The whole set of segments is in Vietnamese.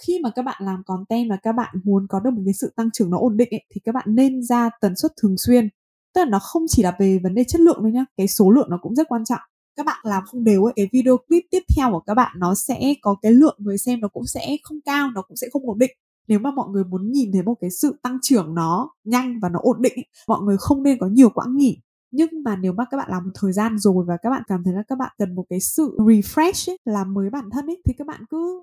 khi mà các bạn làm content và các bạn muốn có được một cái sự tăng trưởng nó ổn định ấy, thì các bạn nên ra tần suất thường xuyên. Tức là nó không chỉ là về vấn đề chất lượng thôi nhá cái số lượng nó cũng rất quan trọng. Các bạn làm không đều ấy cái video clip tiếp theo của các bạn nó sẽ có cái lượng người xem nó cũng sẽ không cao nó cũng sẽ không ổn định. Nếu mà mọi người muốn nhìn thấy một cái sự tăng trưởng nó nhanh và nó ổn định ấy, mọi người không nên có nhiều quãng nghỉ. Nhưng mà nếu mà các bạn làm một thời gian rồi và các bạn cảm thấy là các bạn cần một cái sự refresh ấy, làm mới bản thân ấy thì các bạn cứ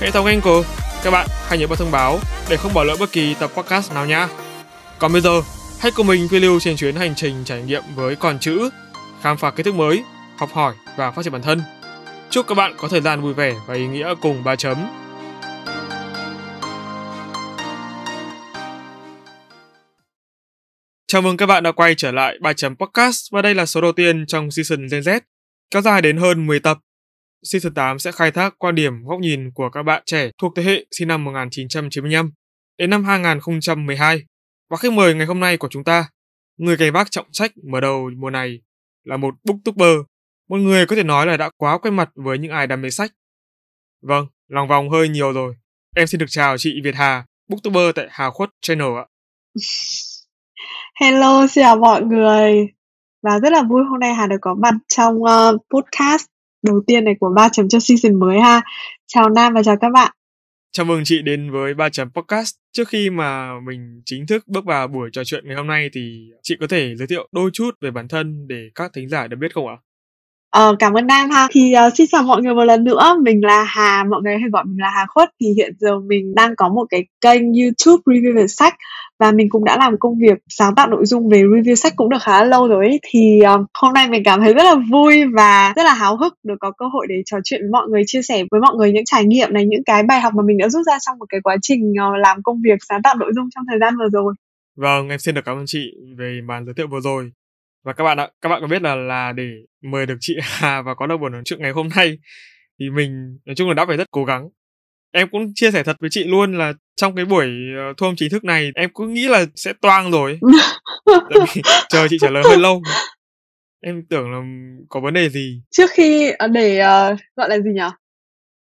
hệ thống Anchor. Các bạn hãy nhớ bật thông báo để không bỏ lỡ bất kỳ tập podcast nào nhé. Còn bây giờ, hãy cùng mình phiêu lưu trên chuyến hành trình trải nghiệm với con chữ, khám phá kiến thức mới, học hỏi và phát triển bản thân. Chúc các bạn có thời gian vui vẻ và ý nghĩa cùng ba chấm. Chào mừng các bạn đã quay trở lại 3 chấm podcast và đây là số đầu tiên trong season Gen Z, kéo dài đến hơn 10 tập. Season 8 sẽ khai thác quan điểm góc nhìn của các bạn trẻ thuộc thế hệ sinh năm 1995 đến năm 2012. Và khách mời ngày hôm nay của chúng ta, người gánh vác trọng trách mở đầu mùa này là một booktuber, một người có thể nói là đã quá quen mặt với những ai đam mê sách. Vâng, lòng vòng hơi nhiều rồi. Em xin được chào chị Việt Hà, booktuber tại Hà Khuất Channel ạ. Hello, xin chào mọi người. Và rất là vui hôm nay Hà được có mặt trong uh, podcast đầu tiên này của ba chấm cho season mới ha. Chào Nam và chào các bạn. Chào mừng chị đến với ba chấm podcast. Trước khi mà mình chính thức bước vào buổi trò chuyện ngày hôm nay thì chị có thể giới thiệu đôi chút về bản thân để các thính giả được biết không ạ? Ờ, cảm ơn Nam ha. Thì uh, xin chào mọi người một lần nữa. Mình là Hà, mọi người hay gọi mình là Hà Khuất. Thì hiện giờ mình đang có một cái kênh YouTube review về sách và mình cũng đã làm công việc sáng tạo nội dung về review sách cũng được khá là lâu rồi ấy. thì um, hôm nay mình cảm thấy rất là vui và rất là háo hức được có cơ hội để trò chuyện với mọi người chia sẻ với mọi người những trải nghiệm này những cái bài học mà mình đã rút ra trong một cái quá trình uh, làm công việc sáng tạo nội dung trong thời gian vừa rồi Vâng, em xin được cảm ơn chị về màn giới thiệu vừa rồi. Và các bạn ạ, các bạn có biết là là để mời được chị Hà và có được buổi nói chuyện ngày hôm nay thì mình nói chung là đã phải rất cố gắng em cũng chia sẻ thật với chị luôn là trong cái buổi uh, thu âm chính thức này em cứ nghĩ là sẽ toang rồi. Chờ chị trả lời hơi lâu. Em tưởng là có vấn đề gì. Trước khi ờ, để uh, gọi là gì nhỉ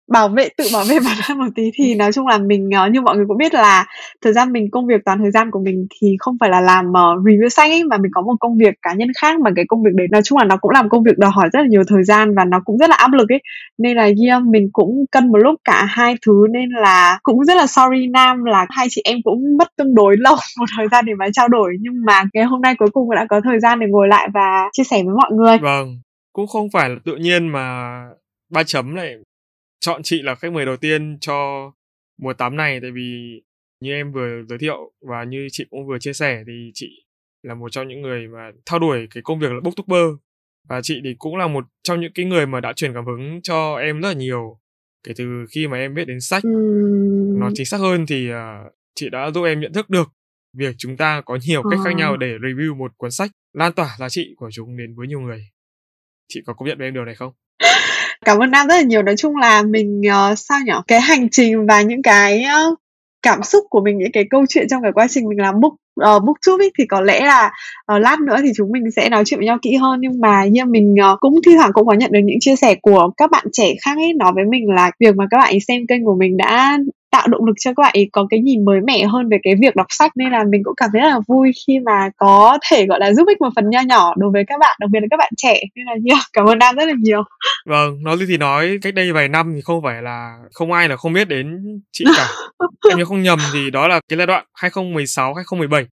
bảo vệ tự bảo vệ bản thân một tí thì nói chung là mình uh, như mọi người cũng biết là thời gian mình công việc toàn thời gian của mình thì không phải là làm uh, review sách ấy mà mình có một công việc cá nhân khác. Mà cái công việc đấy nói chung là nó cũng làm công việc đòi hỏi rất là nhiều thời gian và nó cũng rất là áp lực ấy. Nên là yeah, mình cũng cân một lúc cả hai thứ nên là cũng rất là sorry nam là hai chị em cũng mất tương đối lâu một thời gian để mà trao đổi. Nhưng mà ngày hôm nay cuối cùng đã có thời gian để ngồi lại và chia sẻ với mọi người. Vâng cũng không phải là tự nhiên mà ba chấm lại chọn chị là khách mời đầu tiên cho mùa 8 này tại vì như em vừa giới thiệu và như chị cũng vừa chia sẻ thì chị là một trong những người mà theo đuổi cái công việc là booktuber. Và chị thì cũng là một trong những cái người mà đã truyền cảm hứng cho em rất là nhiều. Kể từ khi mà em biết đến sách nó chính xác hơn thì uh, chị đã giúp em nhận thức được việc chúng ta có nhiều cách khác nhau ờ. để review một cuốn sách lan tỏa giá trị của chúng đến với nhiều người. Chị có công nhận với em điều này không cảm ơn Nam rất là nhiều. Nói chung là mình uh, sao nhở? Cái hành trình và những cái uh, cảm xúc của mình những cái câu chuyện trong cái quá trình mình làm book uh, booktube ấy, thì có lẽ là uh, lát nữa thì chúng mình sẽ nói chuyện với nhau kỹ hơn. Nhưng mà như mình uh, cũng thi thoảng cũng có nhận được những chia sẻ của các bạn trẻ khác ấy nói với mình là việc mà các bạn ấy xem kênh của mình đã tạo động lực cho các bạn ấy có cái nhìn mới mẻ hơn về cái việc đọc sách. Nên là mình cũng cảm thấy rất là vui khi mà có thể gọi là giúp ích một phần nho nhỏ đối với các bạn đặc biệt là các bạn trẻ. Nên là nhiều cảm ơn nam rất là nhiều vâng nói gì thì nói cách đây vài năm thì không phải là không ai là không biết đến chị cả. Em nhớ không nhầm thì đó là cái giai đoạn 2016 2017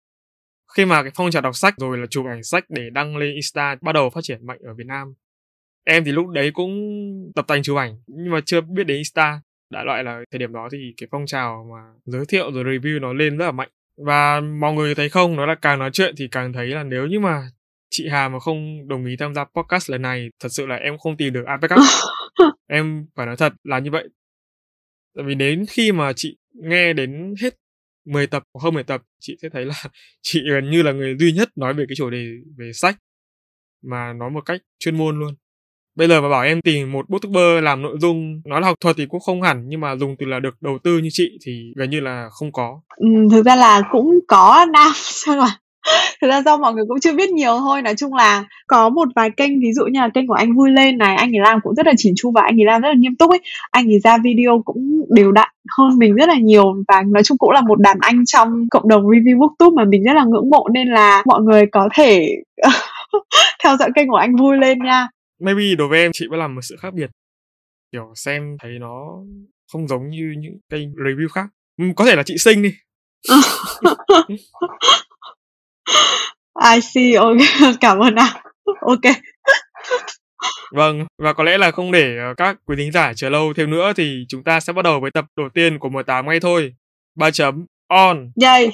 khi mà cái phong trào đọc sách rồi là chụp ảnh sách để đăng lên Insta bắt đầu phát triển mạnh ở Việt Nam. Em thì lúc đấy cũng tập tành chụp ảnh nhưng mà chưa biết đến Insta. Đại loại là thời điểm đó thì cái phong trào mà giới thiệu rồi review nó lên rất là mạnh. Và mọi người thấy không nó là càng nói chuyện thì càng thấy là nếu như mà chị Hà mà không đồng ý tham gia podcast lần này thật sự là em không tìm được ai backup em phải nói thật là như vậy. Tại vì đến khi mà chị nghe đến hết 10 tập hoặc hơn 10 tập chị sẽ thấy là chị gần như là người duy nhất nói về cái chủ đề về sách mà nói một cách chuyên môn luôn. Bây giờ mà bảo em tìm một booktuber làm nội dung nói là học thuật thì cũng không hẳn nhưng mà dùng từ là được đầu tư như chị thì gần như là không có. Ừ, thực ra là cũng có nam sao mà thực ra do mọi người cũng chưa biết nhiều thôi. Nói chung là có một vài kênh ví dụ như là kênh của anh vui lên này anh ấy làm cũng rất là chỉn chu và anh ấy làm rất là nghiêm túc ấy. Anh ấy ra video cũng đều đặn hơn mình rất là nhiều và nói chung cũng là một đàn anh trong cộng đồng review booktube mà mình rất là ngưỡng mộ. Nên là mọi người có thể theo dõi kênh của anh vui lên nha. Maybe đối với em chị vẫn làm một sự khác biệt. Kiểu xem thấy nó không giống như những kênh review khác. Ừ, có thể là chị sinh đi I see, ok, cảm ơn anh. Ok. Vâng, và có lẽ là không để ờ, các quý thính giả chờ lâu thêm nữa thì chúng ta sẽ bắt đầu với tập đầu tiên của 18 ngay thôi. 3 chấm on. Yay.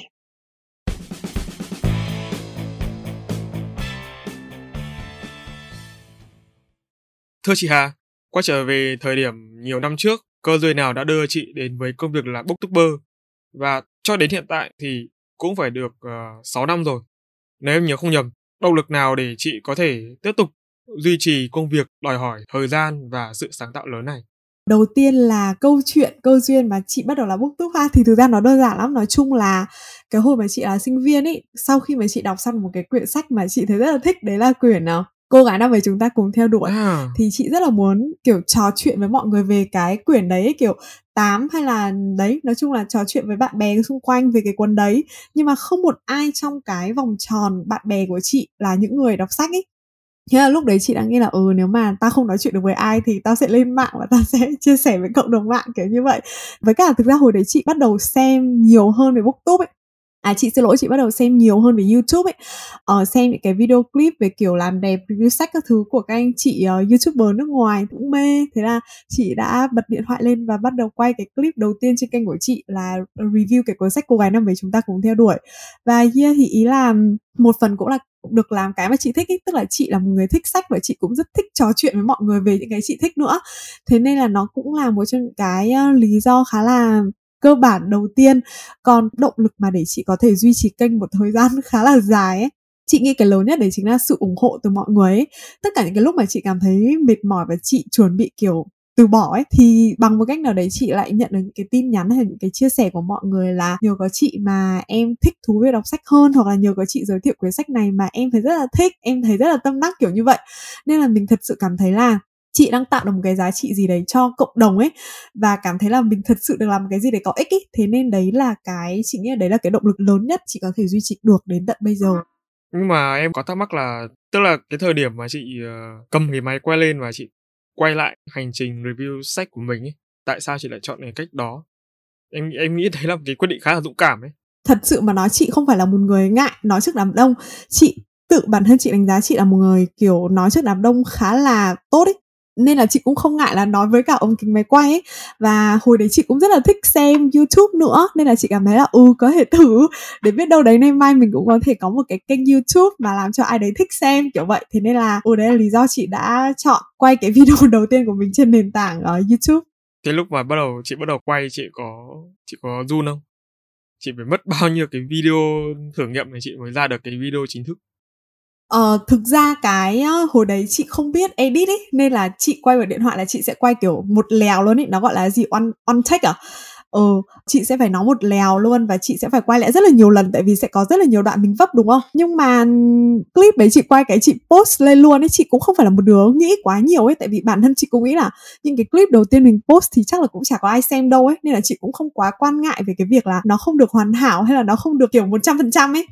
Thưa chị Hà, quay trở về thời điểm nhiều năm trước, cơ duyên nào đã đưa chị đến với công việc là booktuber? Và cho đến hiện tại thì cũng phải được ờ, uh, 6 năm rồi. Nếu em nhớ không nhầm, động lực nào để chị có thể tiếp tục duy trì công việc đòi hỏi thời gian và sự sáng tạo lớn này? Đầu tiên là câu chuyện, câu duyên mà chị bắt đầu là booktube ha thì thực ra nó đơn giản lắm, nói chung là cái hồi mà chị là sinh viên ấy, sau khi mà chị đọc xong một cái quyển sách mà chị thấy rất là thích đấy là quyển nào cô gái nào với chúng ta cùng theo đuổi. À. thì chị rất là muốn kiểu trò chuyện với mọi người về cái quyển đấy kiểu tám hay là đấy nói chung là trò chuyện với bạn bè xung quanh về cái cuốn đấy. Nhưng mà không một ai trong cái vòng tròn bạn bè của chị là những người đọc sách ấy. Thế là lúc đấy chị đã nghĩ là ừ nếu mà tao không nói chuyện được với ai thì tao sẽ lên mạng và tao sẽ chia sẻ với cộng đồng mạng kiểu như vậy. Với cả thực ra hồi đấy chị bắt đầu xem nhiều hơn về booktube ấy à chị xin lỗi chị bắt đầu xem nhiều hơn về youtube ấy. Ờ, xem những cái video clip về kiểu làm đẹp review sách các thứ của các anh chị uh, youtuber nước ngoài cũng mê. Thế là chị đã bật điện thoại lên và bắt đầu quay cái clip đầu tiên trên kênh của chị là review cái cuốn sách cô gái năm về chúng ta cùng theo đuổi. Và yeah thì ý là một phần cũng là được làm cái mà chị thích ý. tức là chị là một người thích sách và chị cũng rất thích trò chuyện với mọi người về những cái chị thích nữa. Thế nên là nó cũng là một trong những cái ờ, lý do khá là cơ bản đầu tiên. Còn động lực mà để chị có thể duy trì kênh một thời gian khá là dài ấy, chị nghĩ cái lớn nhất đấy chính là sự ủng hộ từ mọi người ấy. Tất cả những cái lúc mà chị cảm thấy mệt mỏi và chị chuẩn bị, kiểu, từ bỏ ấy, thì bằng một cách nào đấy chị lại nhận được những cái tin nhắn hay những cái chia sẻ của mọi người là nhờ có chị mà em thích thú với đọc sách hơn hoặc là nhờ có chị giới thiệu quyển sách này mà em thấy rất là thích, em thấy rất là tâm đắc, kiểu như vậy. Nên là mình thật sự cảm thấy là chị đang tạo được một cái giá trị gì đấy cho cộng đồng ấy và cảm thấy là mình thật sự được làm một cái gì đấy có ích ấy. Thế nên đấy là cái chị nghĩ là đấy là cái động lực lớn nhất chị có thể duy trì được đến tận bây giờ. Nhưng mà em có thắc mắc là tức là cái thời điểm mà chị uh, cầm cái máy quay lên và chị quay lại hành trình review sách của mình ấy tại sao chị lại chọn cái cách đó? Em em nghĩ đấy là một cái quyết định khá là dũng cảm ấy. Thật sự mà nói chị không phải là một người ngại nói trước đám đông. Chị tự bản thân chị đánh giá chị là một người kiểu nói trước đám đông khá là tốt ấy nên là chị cũng không ngại là nói với cả ông kính máy quay ấy. Và hồi đấy chị cũng rất là thích xem youtube nữa. Nên là chị cảm thấy là ừ có thể thử. Để biết đâu đấy nay mai mình cũng có thể có một cái kênh youtube mà làm cho ai đấy thích xem, kiểu vậy. Thế nên là ừ đấy là lý do chị đã chọn quay cái video đầu tiên của mình trên nền tảng ở youtube. Thế lúc mà bắt đầu, chị bắt đầu quay, chị có chị có run không? Chị phải mất bao nhiêu cái video thử nghiệm để chị mới ra được cái video chính thức? Ờ, thực ra cái hồi đấy chị không biết edit ấy nên là chị quay vào điện thoại là chị sẽ quay kiểu một lèo luôn ấy nó gọi là gì? On on take à? Ừ chị sẽ phải nói một lèo luôn và chị sẽ phải quay lại rất là nhiều lần tại vì sẽ có rất là nhiều đoạn mình vấp đúng không? Nhưng mà clip đấy chị quay cái chị post lên luôn ấy chị cũng không phải là một đứa nghĩ quá nhiều ấy tại vì bản thân chị cũng nghĩ là những cái clip đầu tiên mình post thì chắc là cũng chả có ai xem đâu ấy nên là chị cũng không quá quan ngại về cái việc là nó không được hoàn hảo hay là nó không được kiểu một trăm phần trăm ấy.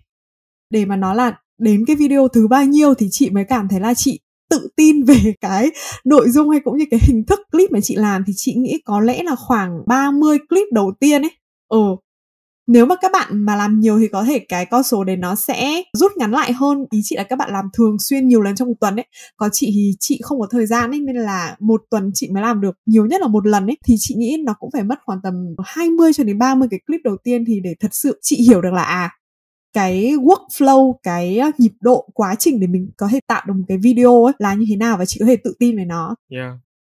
Để mà nói là đến cái video thứ bao nhiêu thì chị mới cảm thấy là chị tự tin về cái nội dung hay cũng như cái hình thức clip mà chị làm thì chị nghĩ có lẽ là khoảng 30 clip đầu tiên ấy. Ừ. Nếu mà các bạn mà làm nhiều thì có thể cái con số đấy nó sẽ rút ngắn lại hơn. Ý chị là các bạn làm thường xuyên nhiều lần trong một tuần ấy. Có chị thì chị không có thời gian ấy, nên là một tuần chị mới làm được nhiều nhất là một lần ấy thì chị nghĩ nó cũng phải mất khoảng tầm 20 cho đến 30 cái clip đầu tiên thì để thật sự chị hiểu được là à cái workflow cái nhịp độ quá trình để mình có thể tạo được một cái video ấy là như thế nào và chị có thể tự tin về nó? Yeah.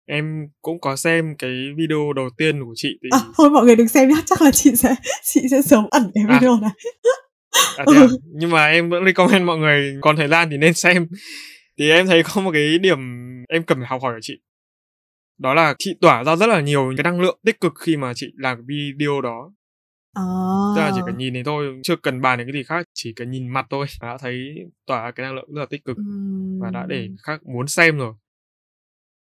Em cũng có xem cái video đầu tiên của chị thì à, thôi mọi người đừng xem nhá chắc là chị sẽ chị sẽ sớm ẩn cái À. video này. À, thế à? nhưng mà em vẫn recommend mọi người còn thời gian thì nên xem. Thì em thấy có một cái điểm em cần phải học hỏi của chị. Đó là chị tỏa ra rất là nhiều cái năng lượng tích cực khi mà chị làm cái video đó à. tức là chỉ cần nhìn thì thôi chưa cần bàn đến cái gì khác chỉ cần nhìn mặt thôi đã thấy tỏa cái năng lượng rất là tích cực Ừm. và đã để khác muốn xem rồi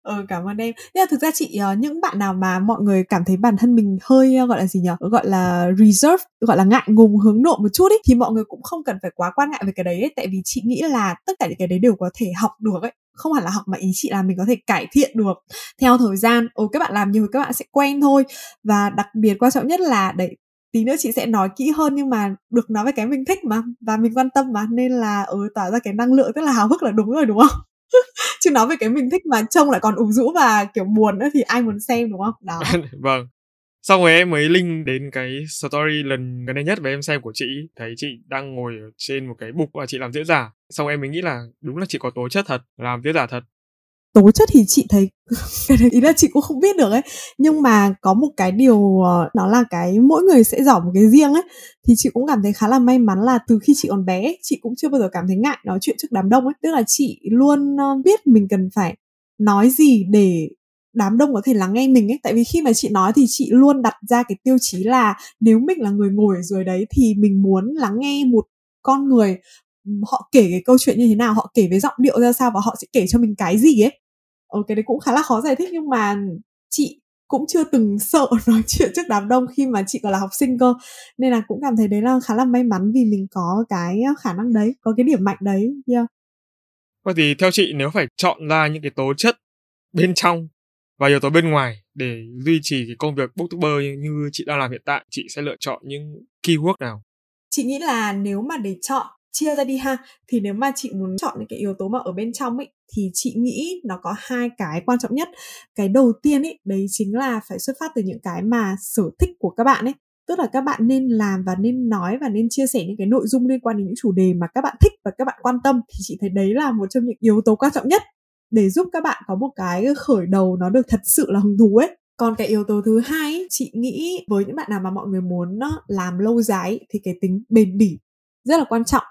Ừ, cảm ơn em. Nhưng mà thực ra chị ờ, những bạn nào mà mọi người cảm thấy bản thân mình hơi ờ, gọi là gì nhỉ? Gọi là reserve, gọi là ngại ngùng hướng nội một chút ấy thì mọi người cũng không cần phải quá quan ngại về cái đấy ấy, tại vì chị nghĩ là tất cả những cái đấy đều có thể học được ấy. Không hẳn là học mà ý chị là mình có thể cải thiện được theo thời gian. Ồ các bạn làm nhiều thì các bạn sẽ quen thôi. Và đặc biệt quan trọng nhất là đấy tí nữa chị sẽ nói kỹ hơn nhưng mà được nói về cái mình thích mà, và mình quan tâm mà, nên là ừ tỏa ra cái năng lượng rất là hào hức là đúng rồi, đúng không? chứ nói về cái mình thích mà trông lại còn ủ rũ và, kiểu, buồn nữa thì ai muốn xem, đúng không? Đó. Vâng. Xong rồi em mới link đến cái story lần gần đây nhất và em xem của chị. Thấy chị đang ngồi ở trên một cái bục và chị làm diễn giả. Xong em mới nghĩ là đúng là chị có tố chất thật, làm diễn giả thật tố chất thì chị thấy ý là chị cũng không biết được ấy. Nhưng mà có một cái điều ờ, nó là cái mỗi người sẽ giỏi một cái riêng ấy. Thì chị cũng cảm thấy khá là may mắn là từ khi chị còn bé ấy, chị cũng chưa bao giờ cảm thấy ngại nói chuyện trước đám đông ấy. Tức là chị luôn ờ, biết mình cần phải nói gì để đám đông có thể lắng nghe mình ấy. Tại vì khi mà chị nói thì chị luôn đặt ra cái tiêu chí là nếu mình là người ngồi ở dưới đấy thì mình muốn lắng nghe một con người họ kể cái câu chuyện như thế nào họ kể với giọng điệu ra sao và họ sẽ kể cho mình cái gì ấy ờ, cái đấy cũng khá là khó giải thích nhưng mà chị cũng chưa từng sợ nói chuyện trước đám đông khi mà chị còn là học sinh cơ nên là cũng cảm thấy đấy là khá là may mắn vì mình có cái khả năng đấy có cái điểm mạnh đấy yeah. vậy thì theo chị nếu phải chọn ra những cái tố chất bên trong và yếu tố bên ngoài để duy trì cái công việc booktuber như, như chị đang làm hiện tại chị sẽ lựa chọn những keyword nào chị nghĩ là nếu mà để chọn chia ra đi ha thì nếu mà chị muốn chọn những cái yếu tố mà ở bên trong ấy thì chị nghĩ nó có hai cái quan trọng nhất. Cái đầu tiên ấy đấy chính là phải xuất phát từ những cái mà sở thích của các bạn ấy. Tức là các bạn nên làm và nên nói và nên chia sẻ những cái nội dung liên quan đến những chủ đề mà các bạn thích và các bạn quan tâm thì chị thấy đấy là một trong những yếu tố quan trọng nhất để giúp các bạn có một cái khởi đầu nó được thật sự là hứng thú ấy. Còn cái yếu tố thứ hai ấy, chị nghĩ với những bạn nào mà mọi người muốn làm lâu dài ấy, thì cái tính bền bỉ rất là quan trọng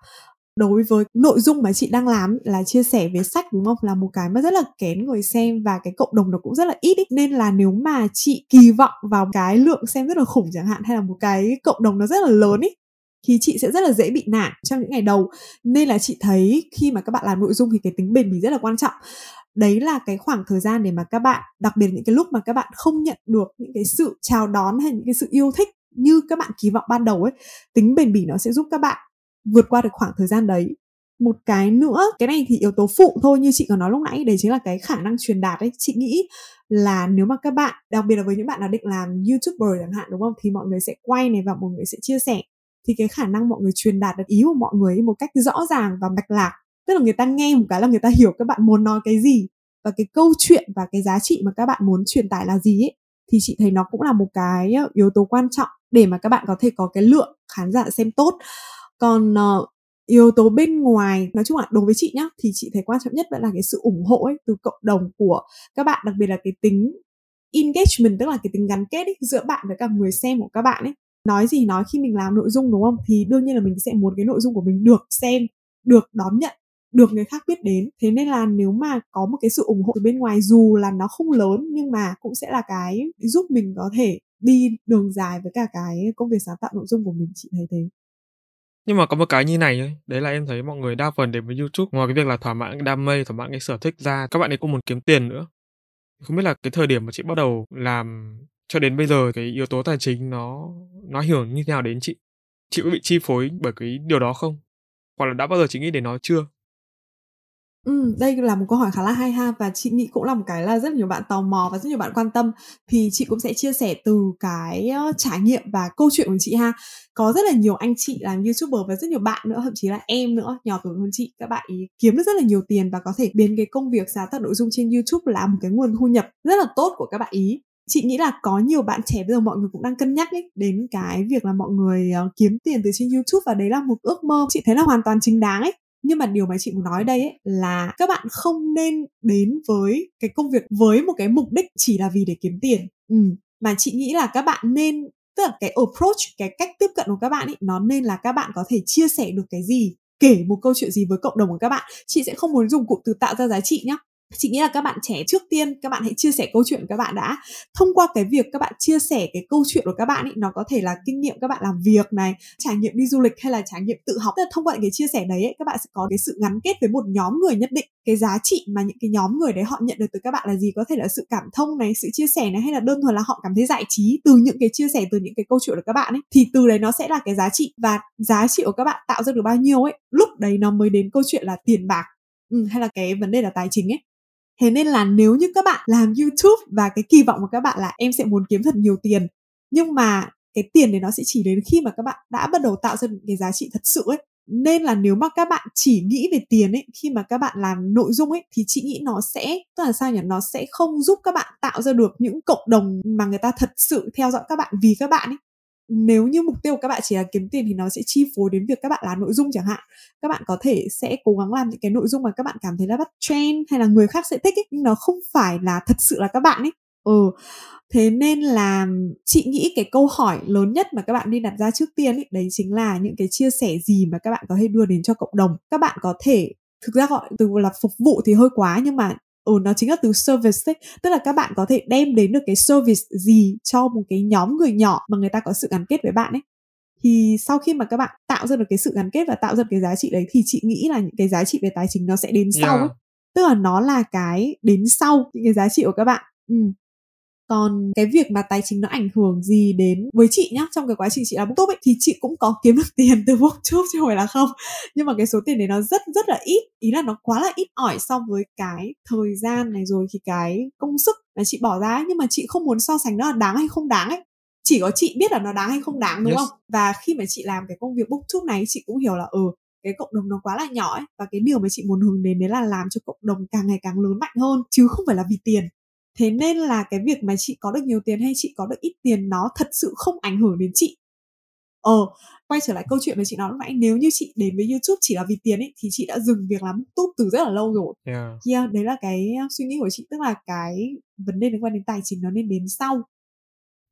đối với nội dung mà chị đang làm là chia sẻ về sách, đúng không? Là một cái mà rất là kén người xem và cái cộng đồng nó cũng rất là ít ý. nên là nếu mà chị kỳ vọng vào cái lượng xem rất là khủng chẳng hạn, hay là một cái cộng đồng nó rất là lớn ý thì chị sẽ rất là dễ bị nản trong những ngày đầu. Nên là chị thấy khi mà các bạn làm nội dung thì cái tính bền bỉ rất là quan trọng. Đấy là cái khoảng thời gian để mà các bạn, đặc biệt những cái lúc mà các bạn không nhận được những cái sự chào đón hay những cái sự yêu thích như các bạn kỳ vọng ban đầu ấy, tính bền bỉ nó sẽ giúp các bạn vượt qua được khoảng thời gian đấy. Một cái nữa, cái này thì yếu tố phụ thôi, như chị có nói lúc nãy, đấy chính là cái khả năng truyền đạt ấy. Chị nghĩ là nếu mà các bạn, đặc biệt là với những bạn nào định làm youtuber chẳng hạn, đúng không? Thì mọi người sẽ quay này và mọi người sẽ chia sẻ. Thì cái khả năng mọi người truyền đạt được ý của mọi người một cách rõ ràng và mạch lạc. Tức là người ta nghe một cái là người ta hiểu các bạn muốn nói cái gì và cái câu chuyện và cái giá trị mà các bạn muốn truyền tải là gì ấy, thì chị thấy nó cũng là một cái ờ, yếu tố quan trọng để mà các bạn có thể có cái lượng khán giả xem tốt còn uh, yếu tố bên ngoài nói chung là đối với chị nhá thì chị thấy quan trọng nhất vẫn là cái sự ủng hộ ấy từ cộng đồng của các bạn đặc biệt là cái tính engagement tức là cái tính gắn kết ấy, giữa bạn với cả người xem của các bạn ấy. Nói gì nói khi mình làm nội dung đúng không? Thì đương nhiên là mình sẽ muốn cái nội dung của mình được xem được đón nhận được người khác biết đến. Thế nên là nếu mà có một cái sự ủng hộ từ bên ngoài dù là nó không lớn nhưng mà cũng sẽ là cái giúp mình có thể đi đường dài với cả cái công việc sáng tạo nội dung của mình chị thấy thế nhưng mà có một cái như này ấy, đấy là em thấy mọi người đa phần đến với YouTube ngoài cái việc là thỏa mãn cái đam mê, thỏa mãn cái sở thích ra, các bạn ấy cũng muốn kiếm tiền nữa. Không biết là cái thời điểm mà chị bắt đầu làm cho đến bây giờ cái yếu tố tài chính nó nó ảnh hưởng như thế nào đến chị? Chị có bị chi phối bởi cái điều đó không? Hoặc là đã bao giờ chị nghĩ đến nó chưa? Ừ, đây là một câu hỏi khá là hay ha và chị nghĩ cũng là một cái là rất nhiều bạn tò mò và rất nhiều bạn quan tâm. Thì chị cũng sẽ chia sẻ từ cái trải nghiệm và câu chuyện của chị ha. Có rất là nhiều anh chị làm youtuber và rất nhiều bạn nữa thậm chí là em nữa nhỏ tuổi hơn chị các bạn ý kiếm được rất là nhiều tiền và có thể biến cái công việc sáng tạo nội dung trên youtube là một cái nguồn thu nhập rất là tốt của các bạn ý. Chị nghĩ là có nhiều bạn trẻ bây giờ mọi người cũng đang cân nhắc ấy đến cái việc là mọi người uh, kiếm tiền từ trên youtube và đấy là một ước mơ. Chị thấy là hoàn toàn chính đáng ấy nhưng mà điều mà chị muốn nói đây ấy, là các bạn không nên đến với cái công việc với một cái mục đích chỉ là vì để kiếm tiền ừ. mà chị nghĩ là các bạn nên, tức là cái approach, cái cách tiếp cận của các bạn ấy nó nên là các bạn có thể chia sẻ được cái gì, kể một câu chuyện gì với cộng đồng của các bạn chị sẽ không muốn dùng cụm từ tạo ra giá trị nhé chị nghĩ là các bạn trẻ trước tiên các bạn hãy chia sẻ câu chuyện của các bạn đã thông qua cái việc các bạn chia sẻ cái câu chuyện của các bạn ấy nó có thể là kinh nghiệm các bạn làm việc này trải nghiệm đi du lịch hay là trải nghiệm tự học tức là thông qua những cái chia sẻ đấy ấy, các bạn sẽ có cái sự gắn kết với một nhóm người nhất định cái giá trị mà những cái nhóm người đấy họ nhận được từ các bạn là gì có thể là sự cảm thông này sự chia sẻ này hay là đơn thuần là họ cảm thấy giải trí từ những cái chia sẻ từ những cái câu chuyện của các bạn ấy thì từ đấy nó sẽ là cái giá trị và giá trị của các bạn tạo ra được bao nhiêu ấy lúc đấy nó mới đến câu chuyện là tiền bạc ừ, hay là cái vấn đề là tài chính ấy Thế nên là nếu như các bạn làm YouTube và cái kỳ vọng của các bạn là em sẽ muốn kiếm thật nhiều tiền, nhưng mà cái tiền đấy nó sẽ chỉ đến khi mà các bạn đã bắt đầu tạo ra những cái giá trị thật sự ấy, nên là nếu mà các bạn chỉ nghĩ về tiền ấy, khi mà các bạn làm nội dung ấy, thì chị nghĩ nó sẽ, tức là sao nhỉ? Nó sẽ không giúp các bạn tạo ra được những cộng đồng mà người ta thật sự theo dõi các bạn, vì các bạn ấy nếu như mục tiêu của các bạn chỉ là kiếm tiền thì nó sẽ chi phối đến việc các bạn làm nội dung chẳng hạn. Các bạn có thể sẽ cố gắng làm những cái nội dung mà các bạn cảm thấy là bắt trend hay là người khác sẽ thích ấy nhưng nó không phải là thật sự là các bạn ấy. Ừ thế nên là chị nghĩ cái câu hỏi lớn nhất mà các bạn nên đặt ra trước tiên ấy, đấy chính là những cái chia sẻ gì mà các bạn có thể đưa đến cho cộng đồng. Các bạn có thể thực ra gọi từ là phục vụ thì hơi quá nhưng mà ừ nó chính là từ service ấy tức là các bạn có thể đem đến được cái service gì cho một cái nhóm người nhỏ mà người ta có sự gắn kết với bạn ấy. Thì sau khi mà các bạn tạo ra được cái sự gắn kết và tạo ra được cái giá trị đấy thì chị nghĩ là những cái giá trị về tài chính nó sẽ đến sau ấy. Tức là nó là cái đến sau những cái giá trị của các bạn. Ừ còn cái việc mà tài chính nó ảnh hưởng gì đến với chị nhá trong cái quá trình chị làm booktube ấy thì chị cũng có kiếm được tiền từ booktube chứ không phải là không. Nhưng mà cái số tiền đấy nó rất rất là ít. Ý là nó quá là ít ỏi so với cái thời gian này rồi thì cái công sức mà chị bỏ ra nhưng mà chị không muốn so sánh nó là đáng hay không đáng ấy. Chỉ có chị biết là nó đáng hay không đáng đúng yes. không? Và khi mà chị làm cái công việc booktube này chị cũng hiểu là ừ cái cộng đồng nó quá là nhỏ ấy. Và cái điều mà chị muốn hướng đến đấy là làm cho cộng đồng càng ngày càng lớn mạnh hơn. Chứ không phải là vì tiền thế nên là cái việc mà chị có được nhiều tiền hay chị có được ít tiền nó thật sự không ảnh hưởng đến chị. Ờ quay trở lại câu chuyện mà chị nói lúc nãy nếu như chị đến với youtube chỉ là vì tiền ấy thì chị đã dừng việc làm youtube từ rất là lâu rồi. Yeah. yeah đấy là cái suy nghĩ của chị tức là cái vấn đề liên quan đến tài chính nó nên đến sau.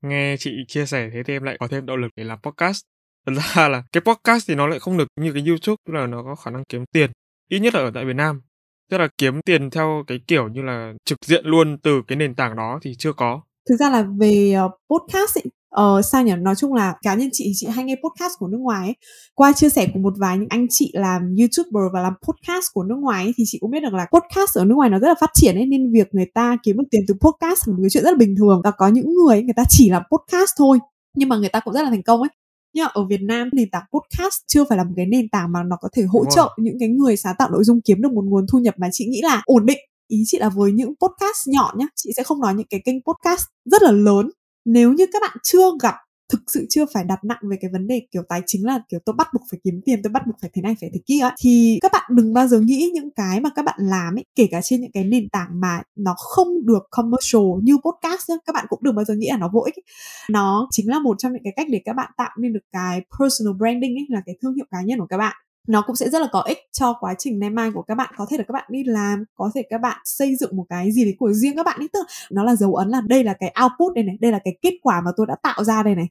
Nghe chị chia sẻ thế thì em lại có thêm động lực để làm podcast. Thật ra là cái podcast thì nó lại không được như cái youtube tức là nó có khả năng kiếm tiền ít nhất là ở tại việt nam tức là kiếm tiền theo cái kiểu như là trực diện luôn từ cái nền tảng đó thì chưa có. Thực ra là về uh, podcast ấy, uh, sao nhỉ? Nói chung là cá nhân chị chị hay nghe podcast của nước ngoài ấy. qua chia sẻ của một vài những anh chị làm youtuber và làm podcast của nước ngoài ấy, thì chị cũng biết được là podcast ở nước ngoài nó rất là phát triển ấy nên việc người ta kiếm được tiền từ podcast là một cái chuyện rất là bình thường. Và có những người người ta chỉ làm podcast thôi nhưng mà người ta cũng rất là thành công ấy nhưng ở Việt Nam nền tảng podcast chưa phải là một cái nền tảng mà nó có thể hỗ trợ những cái người sáng tạo nội dung kiếm được một nguồn thu nhập mà chị nghĩ là ổn định. Ý chị là với những podcast nhỏ nhá chị sẽ không nói những cái kênh podcast rất là lớn. Nếu như các bạn chưa gặp thực sự chưa phải đặt nặng về cái vấn đề kiểu tài chính là kiểu tôi bắt buộc phải kiếm tiền, tôi bắt buộc phải thế này, phải thế kia thì các bạn đừng bao giờ nghĩ những cái mà các bạn làm ấy, kể cả trên những cái nền tảng mà nó không được commercial như podcast nhá, các bạn cũng đừng bao giờ nghĩ là nó vô ích ấy. nó chính là một trong những cái cách để các bạn tạo nên được cái personal branding ấy, là cái thương hiệu cá nhân của các bạn nó cũng sẽ rất là có ích cho quá trình nay mai của các bạn. Có thể là các bạn đi làm, có thể các bạn xây dựng một cái gì đấy của riêng các bạn ấy. Tức nó là dấu ấn là đây là cái output đây này, đây là cái kết quả mà tôi đã tạo ra đây này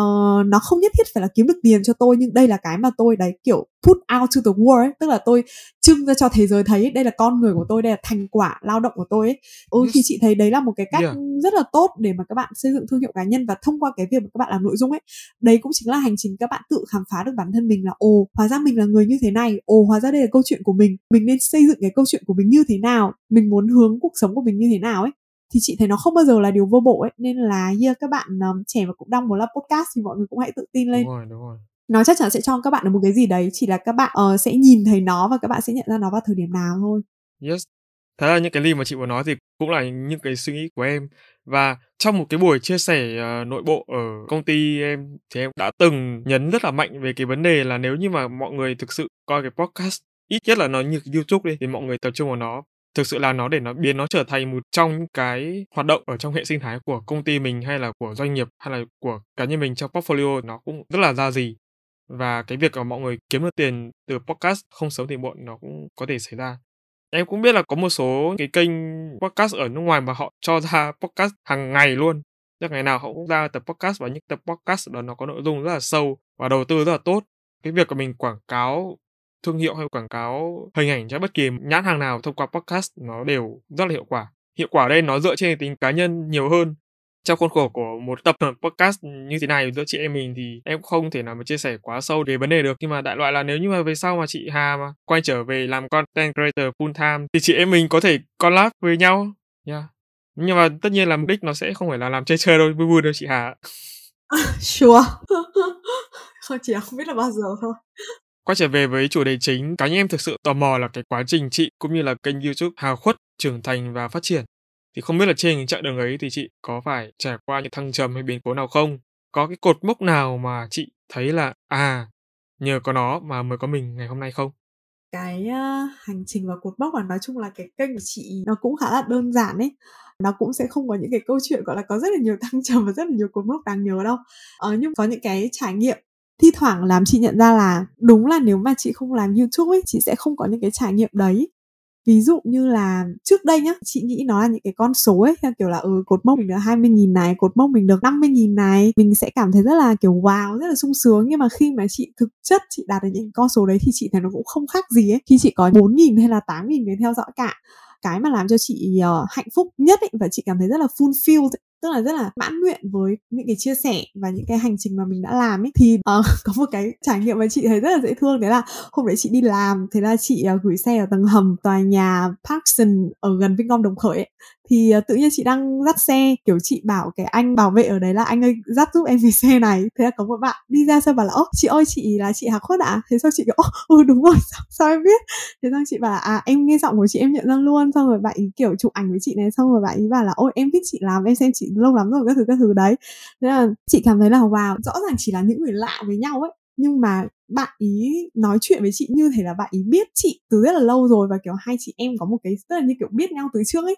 uh, nó không nhất thiết phải là kiếm được tiền cho tôi nhưng đây là cái mà tôi đấy kiểu put out to the world ấy tức là tôi trưng ra cho thế giới thấy đây là con người của tôi đây là thành quả lao động của tôi ấy ừ yes. thì chị thấy đấy là một cái cách yeah. rất là tốt để mà các bạn xây dựng thương hiệu cá nhân và thông qua cái việc mà các bạn làm nội dung ấy đấy cũng chính là hành trình các bạn tự khám phá được bản thân mình là ồ hóa ra mình là người như thế này ồ hóa ra đây là câu chuyện của mình mình nên xây dựng cái câu chuyện của mình như thế nào mình muốn hướng cuộc sống của mình như thế nào ấy thì chị thấy nó không bao giờ là điều vô bổ ấy nên là yeah, các bạn um, trẻ mà cũng đang muốn làm podcast thì mọi người cũng hãy tự tin lên. đúng rồi, đúng rồi. nó chắc chắn sẽ cho các bạn được một cái gì đấy chỉ là các bạn uh, sẽ nhìn thấy nó và các bạn sẽ nhận ra nó vào thời điểm nào thôi. Yes. Thế là những cái gì mà chị vừa nói thì cũng là những cái suy nghĩ của em. Và trong một cái buổi chia sẻ uh, nội bộ ở công ty em thì em đã từng nhấn rất là mạnh về cái vấn đề là nếu như mà mọi người thực sự coi cái podcast ít nhất là nó như YouTube đi thì mọi người tập trung vào nó thực sự là nó để nó biến nó trở thành một trong những cái hoạt động ở trong hệ sinh thái của công ty mình hay là của doanh nghiệp hay là của cá nhân mình trong portfolio nó cũng rất là ra gì. Và cái việc mà mọi người kiếm được tiền từ podcast không sớm thì muộn nó cũng có thể xảy ra. Em cũng biết là có một số cái kênh podcast ở nước ngoài mà họ cho ra podcast hàng ngày luôn. Tức ngày nào họ cũng ra tập podcast và những tập podcast đó nó có nội dung rất là sâu và đầu tư rất là tốt. Cái việc của mình quảng cáo thương hiệu hay quảng cáo hình ảnh cho bất kỳ nhãn hàng nào thông qua podcast nó đều rất là hiệu quả. Hiệu quả đây nó dựa trên tính cá nhân nhiều hơn. Trong khuôn khổ của một tập podcast như thế này giữa chị em mình thì em không thể nào mà chia sẻ quá sâu về vấn đề được. Nhưng mà đại loại là nếu như mà về sau mà chị Hà mà quay trở về làm content creator full time thì chị em mình có thể collab với nhau. Nha yeah. nhưng mà tất nhiên là mục đích nó sẽ không phải là làm chơi chơi đâu, vui vui đâu chị Hà sure. Không chỉ là không biết là bao giờ thôi quay trở về với chủ đề chính cá nhân em thực sự tò mò là cái quá trình chị cũng như là kênh youtube hào khuất trưởng thành và phát triển thì không biết là trên những chặng đường ấy thì chị có phải trải qua những thăng trầm hay biến cố nào không? Có cái cột mốc nào mà chị thấy là à nhờ có nó mà mới có mình ngày hôm nay không? Cái uh, hành trình và cột mốc và nói chung là cái kênh của chị nó cũng khá là đơn giản ấy nó cũng sẽ không có những cái câu chuyện gọi là có rất là nhiều thăng trầm và rất là nhiều cột mốc đáng nhớ đâu ờ, nhưng có những cái trải nghiệm thi thoảng làm chị nhận ra là đúng là nếu mà chị không làm youtube ấy chị sẽ không có những cái trải nghiệm đấy. Ví dụ như là trước đây nhá chị nghĩ nó là những cái con số ấy theo kiểu là ừ cột mốc mình được 20 nghìn này cột mốc mình được 50 nghìn này. Mình sẽ cảm thấy rất là kiểu wow rất là sung sướng. Nhưng mà khi mà chị thực chất chị đạt được những con số đấy thì chị thấy nó cũng không khác gì ấy. Khi chị có 4 nghìn hay là 8 nghìn người theo dõi cả cái mà làm cho chị uh, hạnh phúc nhất ấy, và chị cảm thấy rất là fulfilled tức là rất là mãn nguyện với những cái chia sẻ và những cái hành trình mà mình đã làm ấy. Thì uh, có một cái trải nghiệm mà chị thấy rất là dễ thương đấy là hôm đấy chị đi làm thế là chị uh, gửi xe ở tầng hầm tòa nhà Parkson ở gần Vinh Công Đồng Khởi ấy thì à, tự nhiên chị đang dắt xe kiểu chị bảo cái anh bảo vệ ở đấy là anh ơi dắt giúp em về xe này. Thế là có một bạn đi ra sau bảo là ô chị ơi chị là chị Hà Khuất ạ. À? thế sao chị kiểu ừ đúng rồi sao, sao em biết? Thế xong chị bảo là à em nghe giọng của chị em nhận ra luôn. Xong rồi bạn ý kiểu chụp ảnh với chị này xong rồi bạn ý bảo là ôi em biết chị làm em xem chị lâu lắm rồi các thứ các thứ đấy. Thế là chị cảm thấy là wow rõ ràng chỉ là những người lạ với nhau ấy. Nhưng mà bạn ý nói chuyện với chị như thể là bạn ý biết chị từ rất là lâu rồi và kiểu hai chị em có một cái rất là như kiểu biết nhau từ trước ấy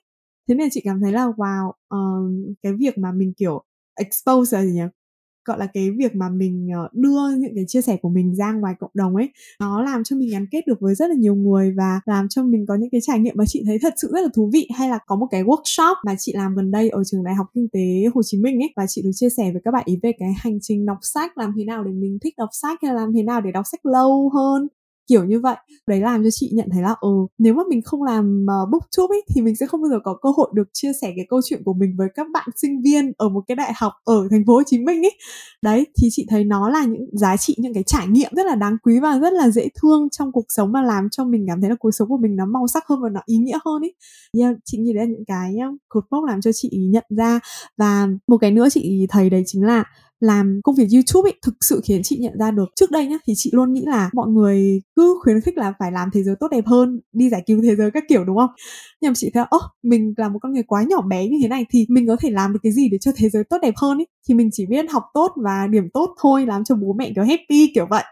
thế nên chị cảm thấy là wow uh, cái việc mà mình kiểu expose là gì nhỉ? Gọi là cái việc mà mình ờ, đưa những cái chia sẻ của mình ra ngoài cộng đồng ấy nó làm cho mình gắn kết được với rất là nhiều người và làm cho mình có những cái trải nghiệm mà chị thấy thật sự rất là thú vị. Hay là có một cái workshop mà chị làm gần đây ở trường đại học kinh tế Hồ Chí Minh ấy và chị được chia sẻ với các bạn ý về cái hành trình đọc sách làm thế nào để mình thích đọc sách hay là làm thế nào để đọc sách lâu hơn kiểu như vậy. Đấy làm cho chị nhận thấy là ừ nếu mà mình không làm ờ, uh, booktube ấy thì mình sẽ không bao giờ có cơ hội được chia sẻ cái câu chuyện của mình với các bạn sinh viên ở một cái đại học ở thành phố Hồ Chí Minh ấy. Đấy thì chị thấy nó là những giá trị những cái trải nghiệm rất là đáng quý và rất là dễ thương trong cuộc sống mà làm cho mình cảm thấy là cuộc sống của mình nó màu sắc hơn và nó ý nghĩa hơn ấy. Yeah, ờ, chị nghĩ đấy là những cái cột mốc làm cho chị nhận ra. Và một cái nữa chị thấy đấy chính là làm công việc YouTube ấy, thực sự khiến chị nhận ra được. Trước đây nhá, thì chị luôn nghĩ là mọi người cứ khuyến khích là phải làm thế giới tốt đẹp hơn, đi giải cứu thế giới các kiểu, đúng không? Nhưng mà chị thấy ố mình là một con người quá nhỏ bé như thế này thì mình có thể làm được cái gì để cho thế giới tốt đẹp hơn ấy? Thì mình chỉ biết học tốt và điểm tốt thôi, làm cho bố mẹ kiểu happy, kiểu vậy.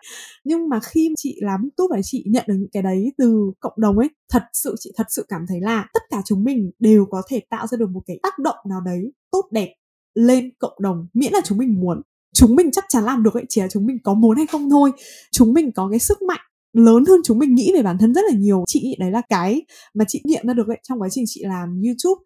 Nhưng mà khi chị làm youtube và chị nhận được những cái đấy từ cộng đồng ấy, thật sự, chị thật sự cảm thấy là tất cả chúng mình đều có thể tạo ra được một cái tác động nào đấy tốt đẹp lên cộng đồng miễn là chúng mình muốn. Chúng mình chắc chắn làm được ấy, chỉ là chúng mình có muốn hay không thôi. Chúng mình có cái sức mạnh lớn hơn chúng mình nghĩ về bản thân rất là nhiều. Chị đấy là cái mà chị nghiệm ra được ấy trong quá trình chị làm youtube.